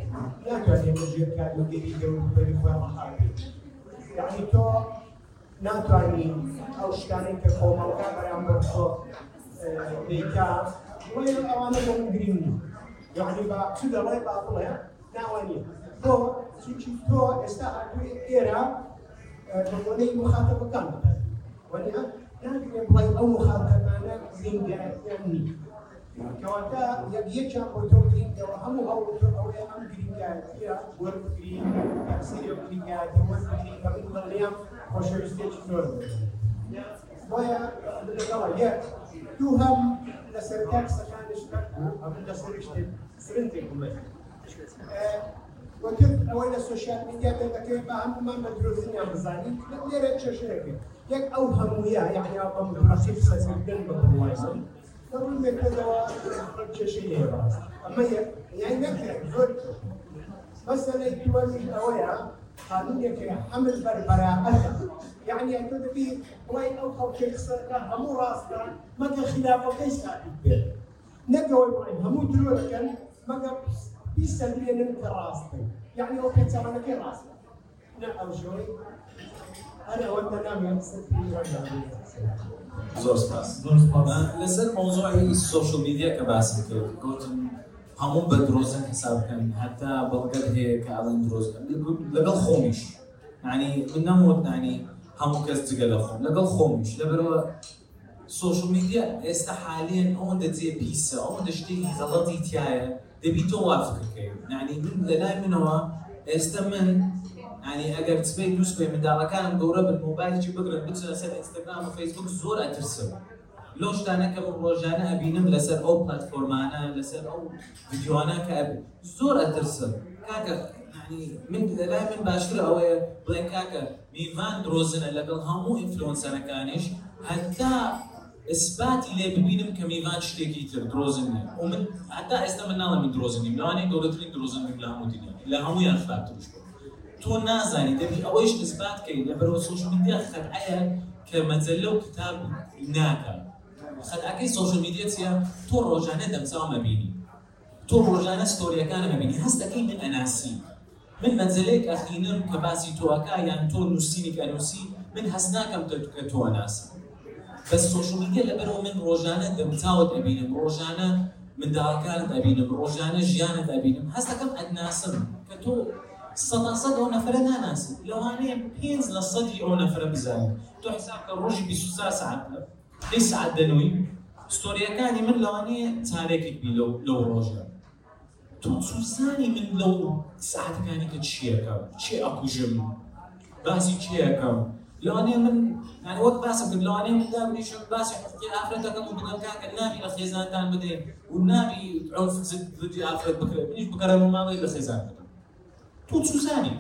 ناتوانێت لەژێر کاریگەری دەوروبەری خۆیان بێت یعنی تۆ ناتوانانی ئەو شتانەی کە کۆمەڵگا بەرامبەر تۆ دەیکا وەی ئەوانە بۆ نیە یعنی با چ دەڵێ با بڵێ ناوانیە تۆ چونکی تۆ ئێستا هاتووی ئێرە بەبوونەی مخاتەبەکان بدات وەنیا ناگرێت بڵێ ئەو مخاتەبانە گرنگیان نیە کەواتە یەک یەکیان بۆ تۆ گرنگەوە هەموو هەوڵ ئەوەیە ئەم ئەو گرنگایەتە وەربگری کە من دڵنیام خۆشەویستێکی زۆر بۆیە لەگەڵە یەک دوو هەم لە سەرتا قسەکانش بوو ئەمە دەستێک شتێک سرنجێک بڵێ وەکرد ئەوەی لە سوۆشیال میدیا پێ دەکەوێت بە هەمومان بە درۆزنیان بزانین لێرە چێشەیەکە یەک ئەو هەموویە یعنی بە مدرسی قسەکردن بە بڵایسن دەڕوونێکەوە چێشەی هەیە ڕاست ئەمە یەک یان نەکرێت زۆر مەسەلەی دووەمی ئەوەیە قانونێکی حمل بەراعەتە يعني أنت تبي وين أو شيء صار همو راس كان ما كان خلاف يبين نجوا وين همو دلوا كان ما كان بيسلمي أنت راس يعني هو كان سامع كي راس لا أو شوي أنا وأنت نام يمسك زۆر سپاس زۆر. لەسەر مۆزۆی سوۆشل میدیا کە باسی کرد گوتم هەموو بە درۆزن حسابکەن حتا بەڵگەت هەیە کە ئەڵەن درۆزکەن لەگەڵ خۆمیش ینی من نەموت نانی هەموو کەس جگە لە خۆم لەگەڵ خۆمیش لەبەرەوە سوۆشل میدیا ئێستا حالێن ئەوەندە جێ پیسە ئەوەندە شتێکی غەڵەتی تایە دەبی تۆ وافکەکەی نانی من لە لای منەوە ئێستا من ینی ئەگەر سپی دووس پێ منداڵەکانم گەورە بن مۆبایلێکی بگرن بچنە سەر ئینستاگرام و فەیسبوک زۆر ئەترسم. لەو شتانەکە ڕۆژانە ئەبینم لەسەر ئەو لەسەر ئەو ڤیددیوانە کە ئەبی زۆر کاکە ینی من لای من باشتر ئەوەیە بڵێن کاکە میوان درۆزنە لەگەڵ هەموو ئینفلۆنسەرەکانیش هەتا ئسباتی لێ ببینم کە میوان شتێکی تر درۆزن نیە و من هەتا من ناڵە من درۆزنیم. لەوانەیە گەورەترین درۆزن لە هەموو دنیا لە هەمویان خراپترش بوو. تۆ نازانی دەبی ئەوەیش نسبات کەی لە بەرەوە سوۆشل میدیا خەرعەیە کە مەجەلە و کتاب ناکە. خەرعەکەی سوۆشل میدیا چیە تۆ ڕۆژانە دەمساو مەبینی. تۆ ڕۆژانە ستۆریەکانە مەبینی. هەستەکەی من ئەناسی. من مەنزلەیەک ئەخینم کە باسی تۆەکە یان تۆ نووسینی کە نووسی من هەست ناکەم کە تۆ ناسی بەس social media لەبەرەوە من ڕۆژانە دەمتاوت ئەبینم. ڕۆژانە منداڵەکانت ئەبینم. ڕۆژانە ژیانت ئەبینم. هەستەکەم ئەناسم کە تۆ سەدا سەد ئەو نەفرە ناناسی لەوانەیە پێنج لە سەدی ئەو نەفرە بزانین تۆ حساب کە ڕۆژی 23 ساعت دەی ساعت دەنووی. ستۆریەکانی من لەوانەیە چارێکێک بی لەو لەو ڕۆژە. تۆ سوزانی من لەو ساعتەکانی کە چیەکەم چێ ئەکوژم؟ باسی چیەکەم لەوانەیە من يعني وەک باسم کرد لەوانەیە من دابنیشم باسی حقوقی ئافرەتەکەم و بگەم کاکە نابی لە خێزانتان بدەین. و نابی عرف زدی ئافرەت بکرێت منیش بگەڕێمە ماڵی لە خێزان بدەم تو سوزانی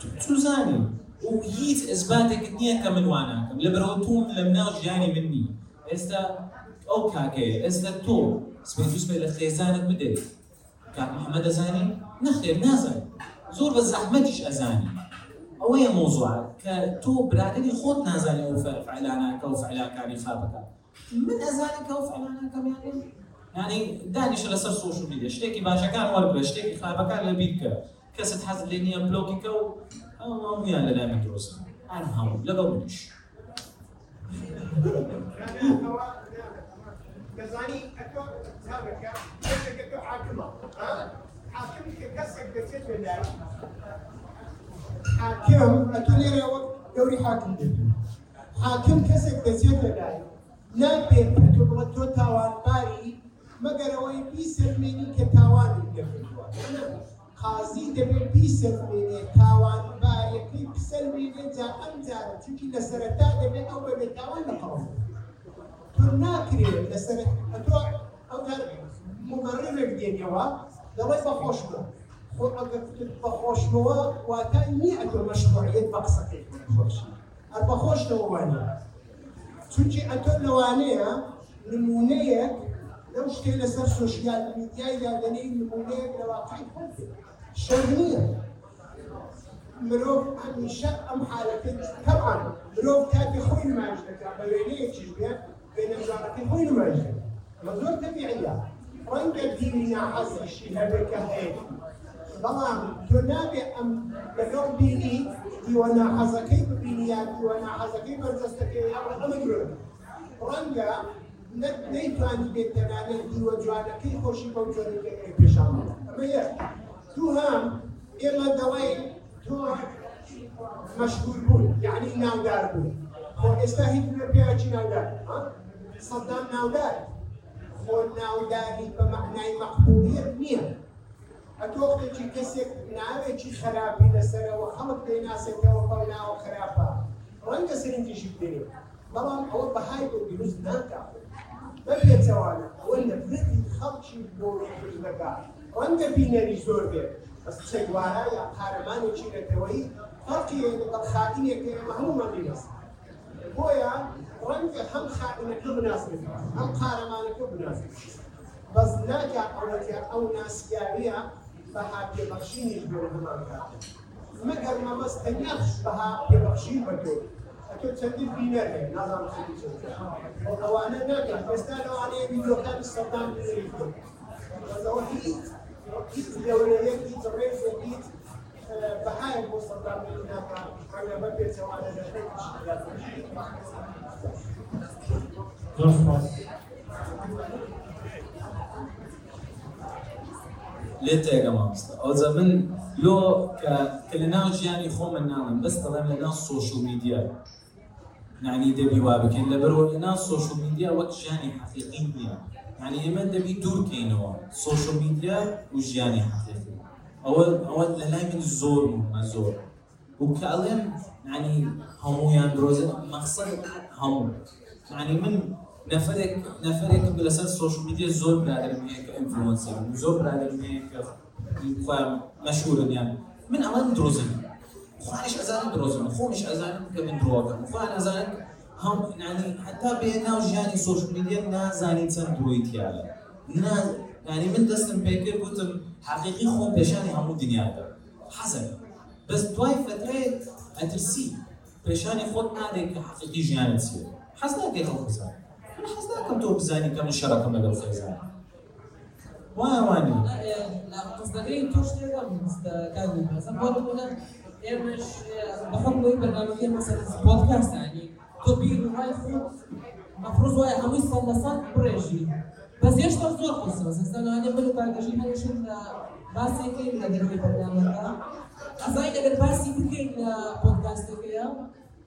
تو سوزانی و هیچ ئەزباتێک نییە کە من واناکەم لە بەرەوە تۆم لە مناو ژیانی من نی ئێستا ئەو کاکەیە ئێستا تۆ سپێ لە خێزانت بدەیت کاک محەممەد ئەزانی نەخێر نازانێت زۆر بە زەحمەتیش ئەزانی ئەوەیە مۆزوع کە تۆ برادری خۆت نازانێت ئەو فعلانەکە و فعلاکانی خاپەکە من ئەزانێت کە ئەو فعلانەکەمیان ینی دانیشە لەسەر سوۆشل میدیە شتێکی باشەکان وەربە شتێکی خراپەکان لە بیرکە کەست حەز لێ نییە بلۆکیکە و ئەو هەمویان لە لای من درۆستن هەر هەموو لەگەڵ منیش دەزانی حاکمە حاکم کەسێک دەچێت حاکم ئەتۆ وەک گەوری حاکم حاکم کەسێک دەچێت بێدار نابێت مەگەر ئەوەی بیسەلمێنی کە تاوانی دەکردووە قازی دەبێت بیسەلمێنێ تاوانبارەکەی بسەلمێنێ جا ئەم جارە چونکی لە سەرەتا دەبێت ئەو بەبێت تاوان لەقەڵ تۆ ناکرێت لەسەر ئەتۆ ئەو مبررێک دێنەوە دەڵێ بەخۆش بوو خۆ ئەگەر بەخۆشەوە واتە نییە ئەتۆ مەشروعیت بە قسەکەی خۆشی هەر بەخۆشەوە وانە چونکی ئەتۆ لەوانەیە نمونەیەک لەو شتێ لەسەر سوۆشیال میدیای دادنەی نمونەیەک لە واقعی شەر نییە مرۆڤ هەمیشە ئەم حالەکە طبعا کاتی خۆی نمایش دەکات بە وێنەیەکی بێت بێنەجارەکەی خۆی نمایش دەکات ئەمە زۆر تەبیعیە ڕەنگە دینی ناحەزیشی هەبێت کە هەیە بەڵام تۆ نابێ ئەم لەگەڵ بینی دیوە ناحەزەکەی ببینی یا دیوە ناحەزەکەی بەرجەستەکەی یا ئەمە درۆ ڕەنگە نەیتوانی بێت تەنانەت دیوە جوانەکەی خۆشی بەو جۆرەکەی پێشان ئەمە یە. تو هەم ئێمە دەڵێ تۆ مەشغول بوون یعنی ناودار بوون. خۆ ئێستا هیچ لە پێچی ناودار سەدام ناودار. خۆ ناوداری بە معنای مەقبولیت نییە. ئەتۆختێکی کەسێک ناوێکی خراپی لەسەرەوە خەڵک دەیناسێتەوە بەڵ ناوە خراپە. ڕەنگە سرنجیشی بدێت بەڵام ئەوە بەهای بۆ دروست ناکات بەپێچەوانە ئەوە نەفرەتی خەڵکی بۆ دەکات ڕەنگە بینەری زۆر بێت بەس چەگوارە یا قارەمانێکی نەتەوەی فەرقی لەگەڵ خائینێکە ئێمە هەمومان بینەست بۆیە ڕەنگە هەم خائینەکە بناسبێت هەم قارەمانەکە بناسبێت بەس ناکات ئەوەکە ئەو ناسیاویە بەها پێبەخشینیش بۆ هەمان کات مەگەر مەبەست تەنیاش بەها پێبەخشین بەتۆ ئەتۆ چەندین بینەر هەیە نازانم چەندی چەند ئەوانە ناکات ئێستا لەوانەیە ویدیۆکانی سەردان بنێریت بەزەوە هیچ هیچ دەورەیەک هیچ ڕێزێک هیچ بەهای بۆ سەردان ناکات ڕەنگە بە پێچەوانە دەخێت زۆر سپاس لێ تێگە مامۆستا ئەوجا من لۆ کە لە ناو ژیانی خۆمە ناڵم بەس دەڵێم لە ناو نانی دەبی وا بکەین لەبەرەوە لە ناو سوۆشل میدیا وەک ژیانی حەقیقی نییە ینی ئێمە دەبی دوورکەینەوە سوۆشل میدیا و ژیانی حەقیقی ئەوە ئەوە لە لای من زۆر زۆر و کە ئەڵێم ینی هەمویان درۆزن مەقسەد هەموو ینی من نەفرێک نەفرێک لەسەر سوۆشل میدیا زۆر برادرم هەیە کە ئینفلوەنسەر زۆر برادرم هەیە کە یان من ئەوان درۆزن خوانش ئەزانم درۆزن خۆمش ئەزانم کە من درۆکەم خوان ئەزانن هەم ینی حتا بێ ناو ژیانی سوۆشل میدیا نازانی چەند درۆیتیاە ینی من دەستم پێکرد گوتم حقیقی خۆم پێشانی هەموو دنیادا حەزم بەس دوای فترێت ئەترسی پێشانی خۆت نادێک کە حقیقی ژیانت چیە حەز ناکەی خەڵکوزان حەز ناکەم تۆ بزانی کە من شەڕەکەم لەگەڵ خێزان وایە وانی قصدەکەی تۆ شتێکم کاگی بەسم بۆ این بحكم برنامجيا مثلا بودكاست يعني تبير وهاي خود مفروض وهاي هويس صلصات بريجي بس ايش مفروض قصة بس استنى انا بلو باقجي هاي شو باسي كي من هذه البرنامج ازاي اگر باسي كي من بودكاست كي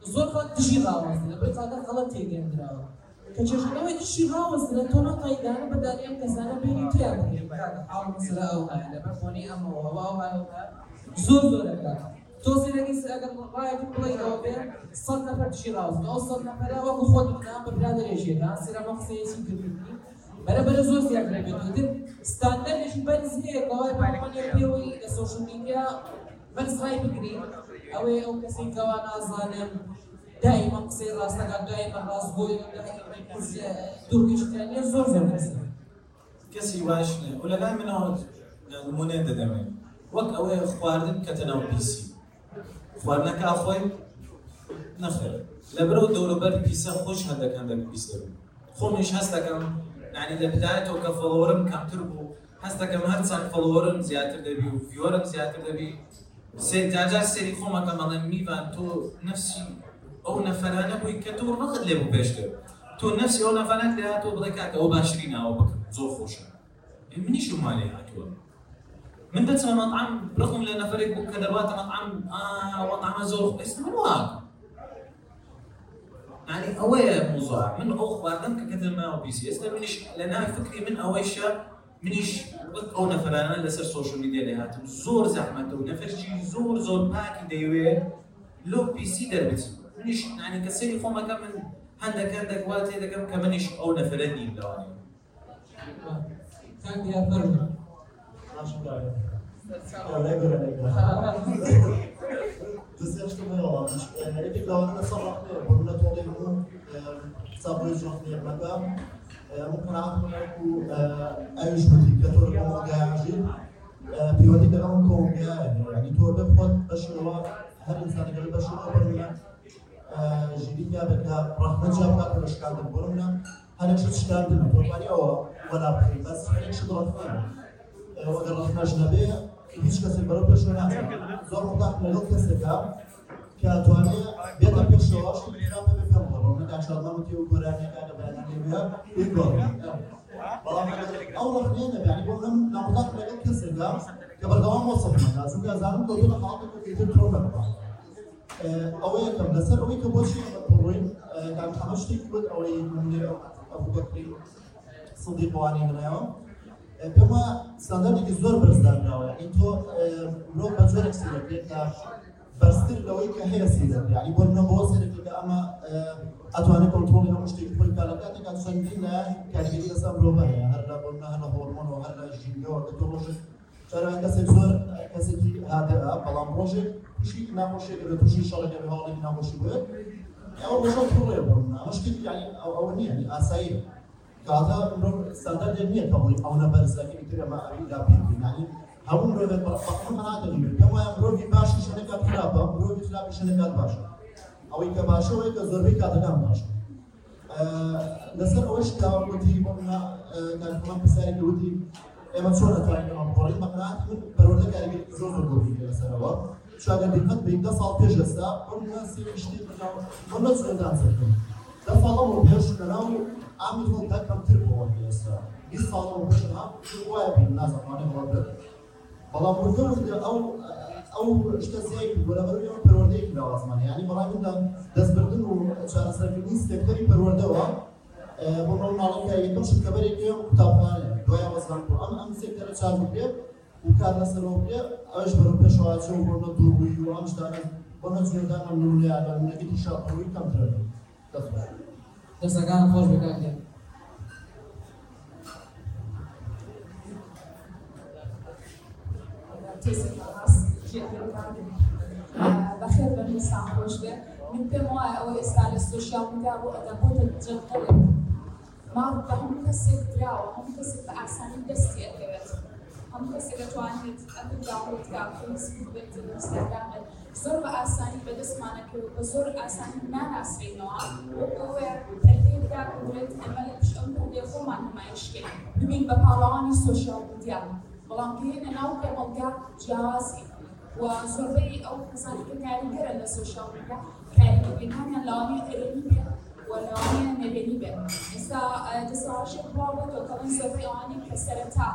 زور خود تشي غاوز بلو قادر غلط تيجي اندراوه كتشغلوا شي غاوز لا تونا طيدان بدل يوم كسانا بيني كيا حاول مثلا او هاي لبفوني اما وهو او هاي زور زور ئەمەوە ئەو زۆر زۆرەکە تۆ سێرەگەی ئەگەر ڕایەتی بڵێ ئەوە بێ سەد نەفەر دشی ڕاوەستن ئەو سەد نەفەرە وەکو خۆت بکەن بە برادێژێتە سێرەمە قسەیەکی کردنی بەرەبەر زۆر زیاد ڕێبێت ستاندەرێکی بەرز هەیە کەوای پارەکانی پێوەی لە سوۆشل میدیا بەرزڕای بگری ئەوەی ئەو کەسی کەوا نازانم دائما قسەی ڕاستەکان دائما ڕاست بۆی دوورگەشتیان زۆر زۆر کەسە کەسی باش نییە و لەلای منەوە نمونێ دەدەمێت وەک ئەوەیە خواردن کەتەنەوە پیسی. خواردنەکە خۆی نەخێر لە برەو دەوروبەر پیسە خۆش هەندێک هەندێک پیس دەبێت خۆمیش هەست دەکەم. یعنی لە بدایەتەوە کە فڵۆرم کەمتر بوو. هەست دەکەم هەر چەند فڵۆرم زیاتر دەبی و ڤیۆرم زیاتر دەبی. سێ جاجار سێری خۆمەکە مەڵێن میوان تۆ نفسی ئەو نەفەرانە بووی کە تۆ ڕقت لێ بوو پێشتر. تۆ نفسی ئەو نەفەرات لێ هاتۆ بڵێ کاکە ئەو باشترین ئەوە بکەم زۆر خۆشە. منیش مالێ هاتووە. من دەچمە مەطعام ڕقم لە نەفرێک بوو کە دەباتە مەطعام وەطعامە زۆر ئێستا من واکە يعني ئەوەیە موزوع من ئەو خواردن کە کەتر ماوە پیسی ئێستا منیش لە ناوی فکری من ئەوەیشە منیش وەک ئەو نەفرانە لەسەر سوۆشل میدیا لێ هاتم. زۆر زەحمەتە و نەفرشی زۆر زۆر پاکی دەیوێت لۆ پیسی دەربێت منیش يعني کە سەری خۆمەکە من هەندێک هەندێک وا تێ دەکەم کە منیش ئەو نەفرە نیم لەوانێ کاک دیا فەرمو Desejo também, ó, é que hora nessa roda, quando na tua lembro, sabe o jogo de Magam, ممكن أعرف أنكو أيش بدي كتور كم قاعد في ودي كلام كم قاعد يعني تو بفضل بشروا هر إنسان قال بشروا برنا جديد بك رحمة جابك ولا شكال برنا هل شو شكال دم تواني أو ولا بس هل شو ضرب فيه وأجر رحمة جنبيه هیچ کەسێک بەرەو پێش زۆر متاق لەگەڵ کەسێکە کە توانێت بێتە پێشەوەش شادمانتی و گۆرانەکە لە بەیانەکەوێ یەکۆ بەڵام ئەو نەبیانی بۆ ئەم نامتاق لەگەڵ کەسێکە کە بەردەوام وەسەڵمان لازم گازانم کەوتو لە خاڵەکە کەیتر تۆ ئەوە یەکەم لەسەر ئەوەی کە بۆچی بڕۆین کام هەمە شتێکی بود ئەوەی ئەبوو بەکری صدیق وانی منەوە پێما ستانداردێکی زۆر بەرزدانراوە یعنی تۆ مرۆڤ بە جۆرێک سیرەکرێت کە بەرزتر لەوەی کە هەیە سیرەت یعنی بۆ منە بۆ سێرەکە کە ئەمە ئەتوانێت کۆنتڕۆلی هەموو شتێکی خۆی کارەکاتێکا چەندین لە کاریگەری لەسەر مرۆڤ هەیە هەر لە بۆ هەر لە هۆرمۆن و هەر لە ژینگەوە کە تۆ ڕۆژێک چارەوە کەسێک زۆر کەسێکی هادەرە بەڵام ڕۆژێک تووشی ناخۆشێک لە تووشی شەڕێکە بە هەواڵێکی ناخۆشی بێت ئەوە ڕۆژە پڕێ بۆ ئەمە شتێکی یعنی ئەوە نییە ئاساییە کاتە مرۆڤ ئستاندار لێ نییە کەڵی ئەوە بەرزەکەی ترە مەعریدا پێبینانی هەموو مرۆڤێک بەقەنادەبێت ئەوە مرۆڤی باشی شەنەکات خراپە مرۆڤی خراپی شەنەکات باشە ئەوەی کە باشەوەی کە زۆربەی کاتەکان باشە لەسەر ئەوەش داوەتی بۆنا پرسیاری وتی ئێمە چۆن ئەتوانین بۆڵی مەقنات من بەرەوەدە کاریگەر زۆر زۆر گۆڕی لەسەرەوە شاگەر دقت بە 10 ساڵ پێش ئێستا بۆ ناسی شتی بەناو بۆ نەچوە دانسەکەم نەچێدان سەرکەم دە ساڵەوە پێش لەناو ئامی تۆ کەمتر بۆەوە ئێستا بیست ساڵەوە پێشها وایە بین نازانوانێ بۆ بێت بەڵام وردە ئەو ئەو شتە زیای بەرەبەر پەروەردەیەکی لاوازمانە ینی بەڵام مندا دەستبردن و چارەسەرکردنی سێکتەری پەروەردەوە بۆ ناڵەکە یەکەم شتکەبەرێک قوتابخانە دوای وەزان بۆ ئەم ئەم سێکتەرە چار بکرێت و کار لەسەرەوە بێ ئەوش بەرەو پێشواچە و بۆ دووبووی و ئەم شتانە بۆ نەجێدان نمونەیە نەگەتی شاپەوەی کەمترە دەست بکاتێت بەخێر بە نیسان خۆش بێ من پێم وایە ئەوە ئێستا لە سوۆشیال میدیا بۆ ئەدا بۆتە جەقڵێ ما بە هەموو کەسێک دراوە هەموو کەسێک بە ئاسانی دەتوانێت فیسبوک بێت بێت زۆر بە ئاسانی بەدەستمانەکەوت بە زۆر ئاسانی ناناسرینەوە پەردەیەدا بێت ئەمە لە پشت ئەم پەردەی خۆمان نمایشکەین ببین بە پاڵەوانی سوۆشیال میدیا. بەڵام کێنە ناو کەمەڵگا جیازی و زۆربەی ئەو کەسانی کە کاریگەرە لە سوۆشیال میدیا. کاریگەریەکانیان لاوانی ئەرێنی بێت وەلاوانیان نەبێنی بێت ئێستا دەسەڵاشێک بڵاوێتەوە کەڵەن زۆربەی ئەوانی کە سەرەتا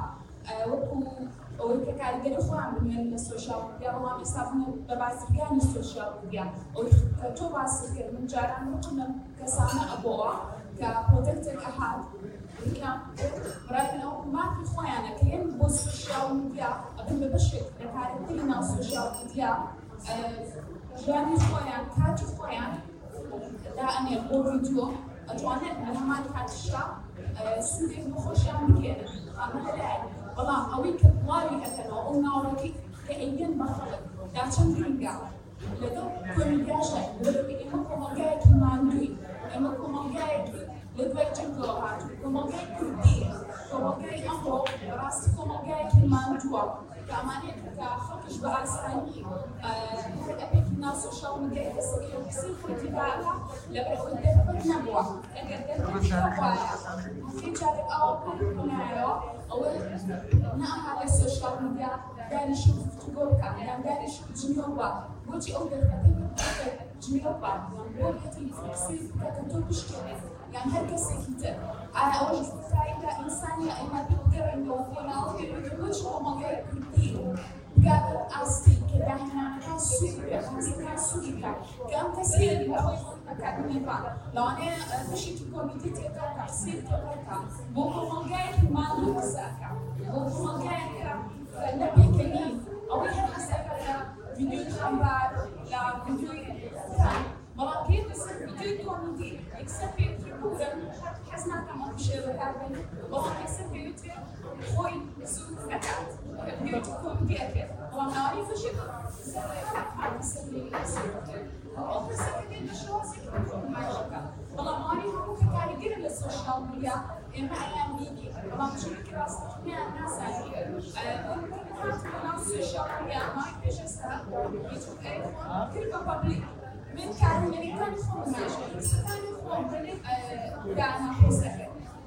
ئەوەی کە کاریگەری خۆیان بنوێن لە سوۆشیال میدیا بەڵام ئێستا بە بازرگانی سوۆشیال میدیا. ئەوەی تۆ باسی کرد من جاران وەکو کەسانە ئەبەوە کە پرۆتەکتێک ئەهات. برای ئەو ماکی خۆیانە کە یەن بۆ سوۆشیال میدیا ئەبن بە بەشێک لە کارکردی ناو سوۆشیال میدیا ژیانی خۆیان کاتی خۆیان دائنێ بۆ ڤیدیۆ ئەتوانێت لە هەمان کاتشا سوودێک بۆ خۆشیان بگێنن. ئەمە لای بەڵام ئەوەی کە بڵاوی ئەەکەنەوە ئەو ناوڕەکەی کە ئەیگەن بەخەڵک داچەند گرنگە لەگەڵ کۆمیدیاشە ئێمە کۆمەلگایەکی ماندووی ئێمە کۆمەلگایەکی لە دوای جنگەوە هاتوو کۆمەلگای کوردی کۆمەلگای ئەمڕۆ ڕاستی کۆمەلگایەکی ماندووە کە ئەمانەیە کە خەڵکیش بە ئاسانی ئەپێکی ناو سۆشال میدیای دەسەکە و قسەی خۆتی باکە لەبەر ئەوەی دەربەت نەبووە ئەگەر دەربەت وایە هەفتەی جارێک ئەوە کۆنایەوە ئەوەی نەها لە سۆشال میدیا دانیش گفتوگۆ بکە یان دانیش جنیۆ بە بۆچی ئەو دەربەتەی جنیۆ بە بۆ بێتی قسەی بکە کە تۆ بشکێنێت یان هەر کەسێکی تر ئایا ئەوەش کەسی ئەوەی ئەکادمیپا لەوانەیە بەشێکی کۆمیتی تێکە قسەی تێکەکە بۆ کۆمەڵگایەکی ماڵی قسەکە بۆ کۆمەڵگایەکە نەپێکەنی ئەوەی هەر قسەکە لە ڤیدیۆی خەمبار لە ڤیدیۆی بەڵام پێ لەسەر ڤیدیۆی کۆمیتی یەکسەر پێوتری بورن حەز ناکەم ئەم شێوە کاربن بەڵام یەکسەر پێوتری خۆی سوود ئەکات پێوتری کۆمیتی ئەکرد بەڵام ناوانی فشی ئەو قسەکە دێت بە شێوازێکی خۆماشەکە بەڵام ناوانی هەموو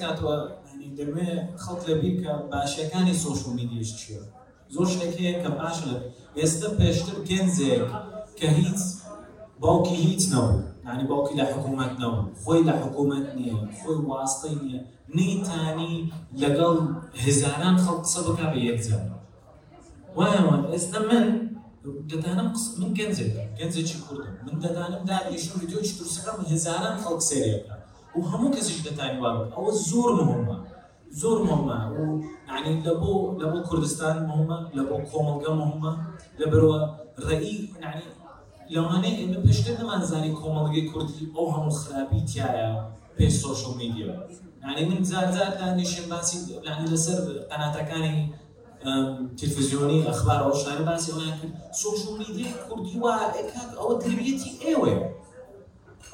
كانت يعني دمي خلط لبيك باشيكاني سوشيال ميديا شيء زور شتێک هەیە کە باش لە ئێستا پێشتر گەنجێک کە هیچ باوکی هیچ نەبوو. ینی باوکی لە حکوومەت نەبوو. خۆی لە حکوومەت نییە خۆی واستەی نییە. نیتانی لەگەڵ هزاران خەڵ قسە بک بە یەکجار وایەوە ئێستا من دەدانم من گەنجێک گەنجێکی کوردم من دەدانم داگەیشتم ویدیۆی تورسەکەم هزاران خەڵک سێریەکە و هەموو کەسیش دەتانی وا ئەوە زۆر مهمە زۆر مهمە و ینی لە بۆ لە بۆ کوردستان مهمە لە بۆ کۆمەلگە مهمە لەبەرەوە ڕێی ینی لەوانەیە ئێمە پێشتر نەمانزانی کۆمەڵگەی کوردی ئەو هەموو خراپی تایە پێ سۆشل میدیە ینی من جار جار دانیشم باسی لەسەر قەناتەکانی تلفزیۆنی ئەخبار ئەوشانە باسی ئەویان کرد سۆشل میدیای کوردی وا ئەوە تربیەتی ئێوەیە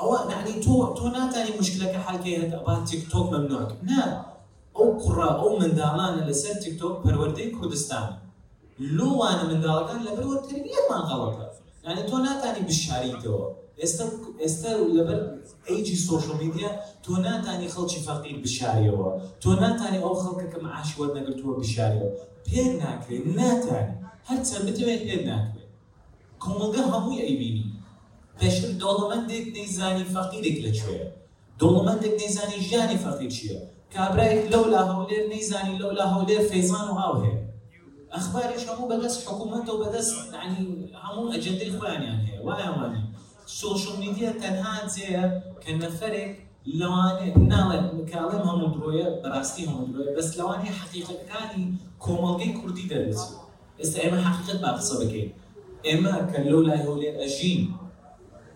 ئەوە نعنی تۆ تۆ ناتانی مشکلەکە حلکەیە با تیکتۆک مەمنوعک نه ئەو کوڕا ئەو منداڵانە لەسەر تیکتۆک پەروەردەی کوردستان. لۆوانە منداڵەکان لەبەرەوە تربیەتمان غەڵەتە یعنی تۆ ناتانی بشاریتەوە. ئێستا ئێستا لەبەر ئەیجی سۆشل میدیا تۆ ناتانی خەڵکی فەقیر بشاریەوە تۆ ناتانی ئەو خەڵکەکە معاش وەرد نەگرتووە بشاریەوە پێک ناکرێت ناتانی هەرچەند بتوێت پێک ناکرێت کۆمەلگە هەمووی ئەیبینی پێشتر دۆڵەمەندێک نەیزانی فەقیرێک لەکوێ دۆڵەمەندێک نەیزانی ژیانی فەقیر چییە کابرایك لەو لا هەولێر نەیزانی لەو لا هەولێر فەیزان و ئاو هەیە ئەخبارش هەموو بەدەست حکوومەت و بەدەست ینی هەموو سۆشل میدیە تەنها جێە کە نەفرێک لەوانێ ناڵێت کاڵم هەموو درۆیە بەڕاستی هەموو درۆیە بەس لەوانەیە حقیقەکانی کۆمەڵگەی کوردی دەرەچێت ئێستا ئێمە حقیقت با قسە بکەین ئێمە کە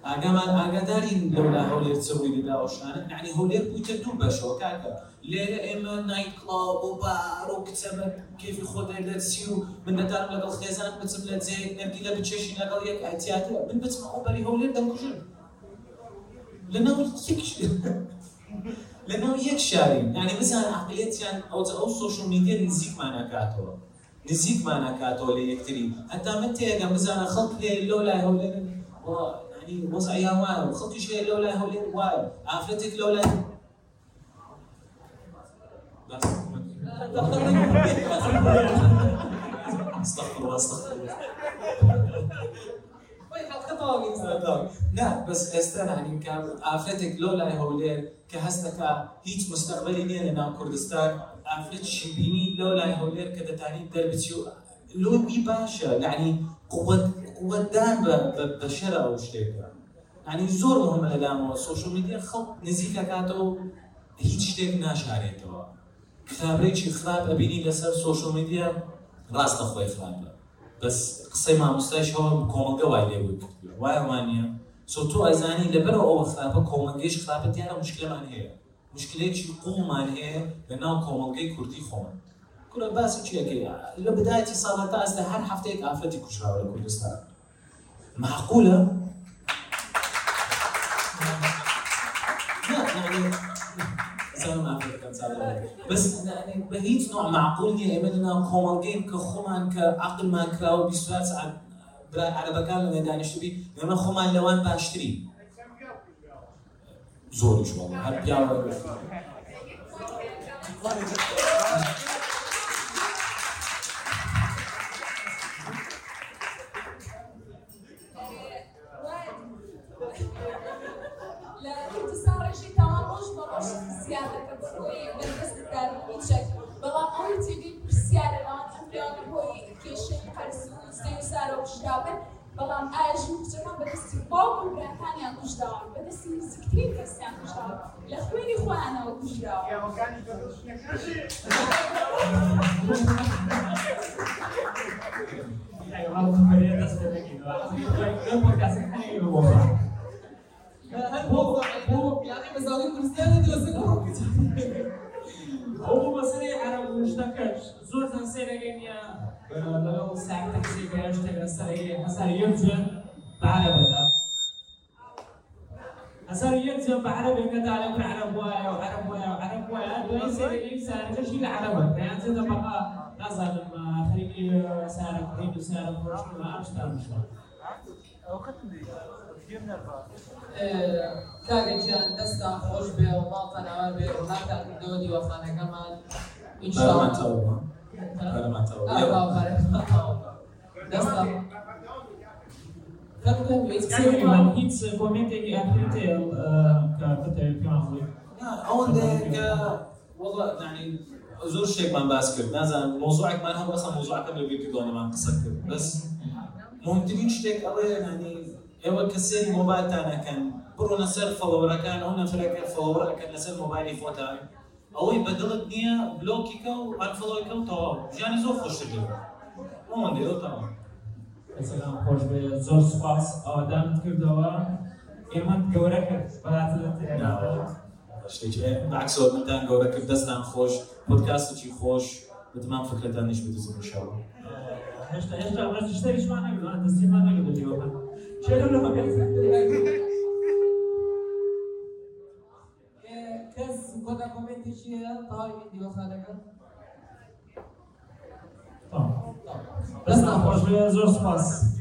ئاگامان ئاگادارین لەولا هەولێر چەوەی دەداوەشانە نعنی هەولێر بوویتە دوو بەشەوە کاکە. لێرە ئێمە نایت کڵاو و بار و کچەمە کێفی خۆدای دەرسی و من دەدارم لەگەڵ خێزان بچم لە جێ نەرگی لە بچێشی لەگەڵ یەک ئەتیاتە من بچمە ئەو بەری هەولێر دەمکوژن لەناو یەک لەناو یەک شارین. یعنی بزان عقلێتیان ئەو ئەو سۆشل میدیا نزیکمان نکاتەوە. نزیکمان نکاتەوە لە یەکتری هەتا من تێگەم بزانە خەڵک لێ لەو لای هەولێر يعني وضعيها واي وخطي شيء لولا هولين واي عافلتك لولا بس استغفر الله استغفر الله لا بس استنى يعني كان عافلتك لولا هولين كهستك هيك مستقبلي لنا كردستان عافلت شبيني لولا هولين كذا تاني دربتيو لو بي باشا يعني قوة قوة دان بشرة أو شتێک يعني زۆر مهم لەلامەوە سوۆشل میدیا خەڵک نزیکە کاتەوە هیچ شتێک ناشارێتەوە کتابێکی خراپ ئەبینی لەسەر سوۆشل میدیا ڕاستە خۆی خراپە بەس قسەی مامۆستایش هەوە کۆمەلگە وای لێ وایەوان نیە سۆ تۆ ئەزانی لەبەر ئەوە خراپە کۆمەلگەیش خراپە دیارە مشکلمان هەیە مشکلێکی قوڵمان هەیە لە ناو کۆمەلگەی کوردی خۆمان کورە باسی چیەکەی لە بدایەتی ساڵە تا ئەستا هەر هەفتەیەک ئافرەتی کوشراوە لە کوردستان معقولە بس يعني بهيت نوع معقول هي ايماننا كومالجين كخومان كعقل ما كراو بيسوات ساعات على بكان لما دانش تبي لما خومان لوان باشتري. زورش والله هل بيعمل بەڵام ئاژین کچەکان بەدەستی باوکم براکانیان کوژداوان بەدەستی نزیکترین کەسیان کوژداوە لە خوێنی خۆیانەوە کوژداوە هو مسألة عرب مشترك زور تنسيرين لو ساعة تكسي بيشتغل سريع هسا يرجع بعربة يرجع بعربة كده على عرب وايا وعرب وايا وعرب وايا دوين سريع سارة كشي العربة يعني زي بقى نظر لما خليني سارة كريم سارة فرش ما أشتغل مش کاگەجیان دەستان خۆش بێ و ماڵتەناوە بێ و هاتاکردەوە دیوەخانەکەمان ئینشاءالله هیچ ئەپێ ئەوەندێک والله يعني زۆر شتێکمان باس کرد نازانم مۆزوعێکمان هەم بەسە مۆزوعەکەم لە بیردوانەمان قسە کرد بەس مهمترین شتێک ئەوەیە ینی ئێوە کە سێری مۆبایلتانەکەن بڕۆنە سەر فەڵەوەەکان ئەو نەفرەکە فەڵەوەەکەن لەسەر مۆبایلی خۆتان ئەوەی بەدڵت نییە بلۆکیکە و ئەنفڵۆیکە و تەواو ژیانی زۆر خۆشتر ئەوەندێ تەواو سلام خۆش بێ زۆر سپاس ئاوادانت کردەوە ئێمە گەورە کرد بەعکسەوە منتان گەورە کرد دەستان خۆش پۆدکاستێکی خۆش بتمان فکرەتان نیش بدوزمشەوە هێشتا هێشتا ڕێزی شتێکیشمان نەگران دەستیمان نەگرێت دیوەکان چێرە لەمە کەس کۆدا کۆمنتێکیە تاوای دیوەخانەکە دەستان خۆش بێ زۆر سپاس Really? Yes.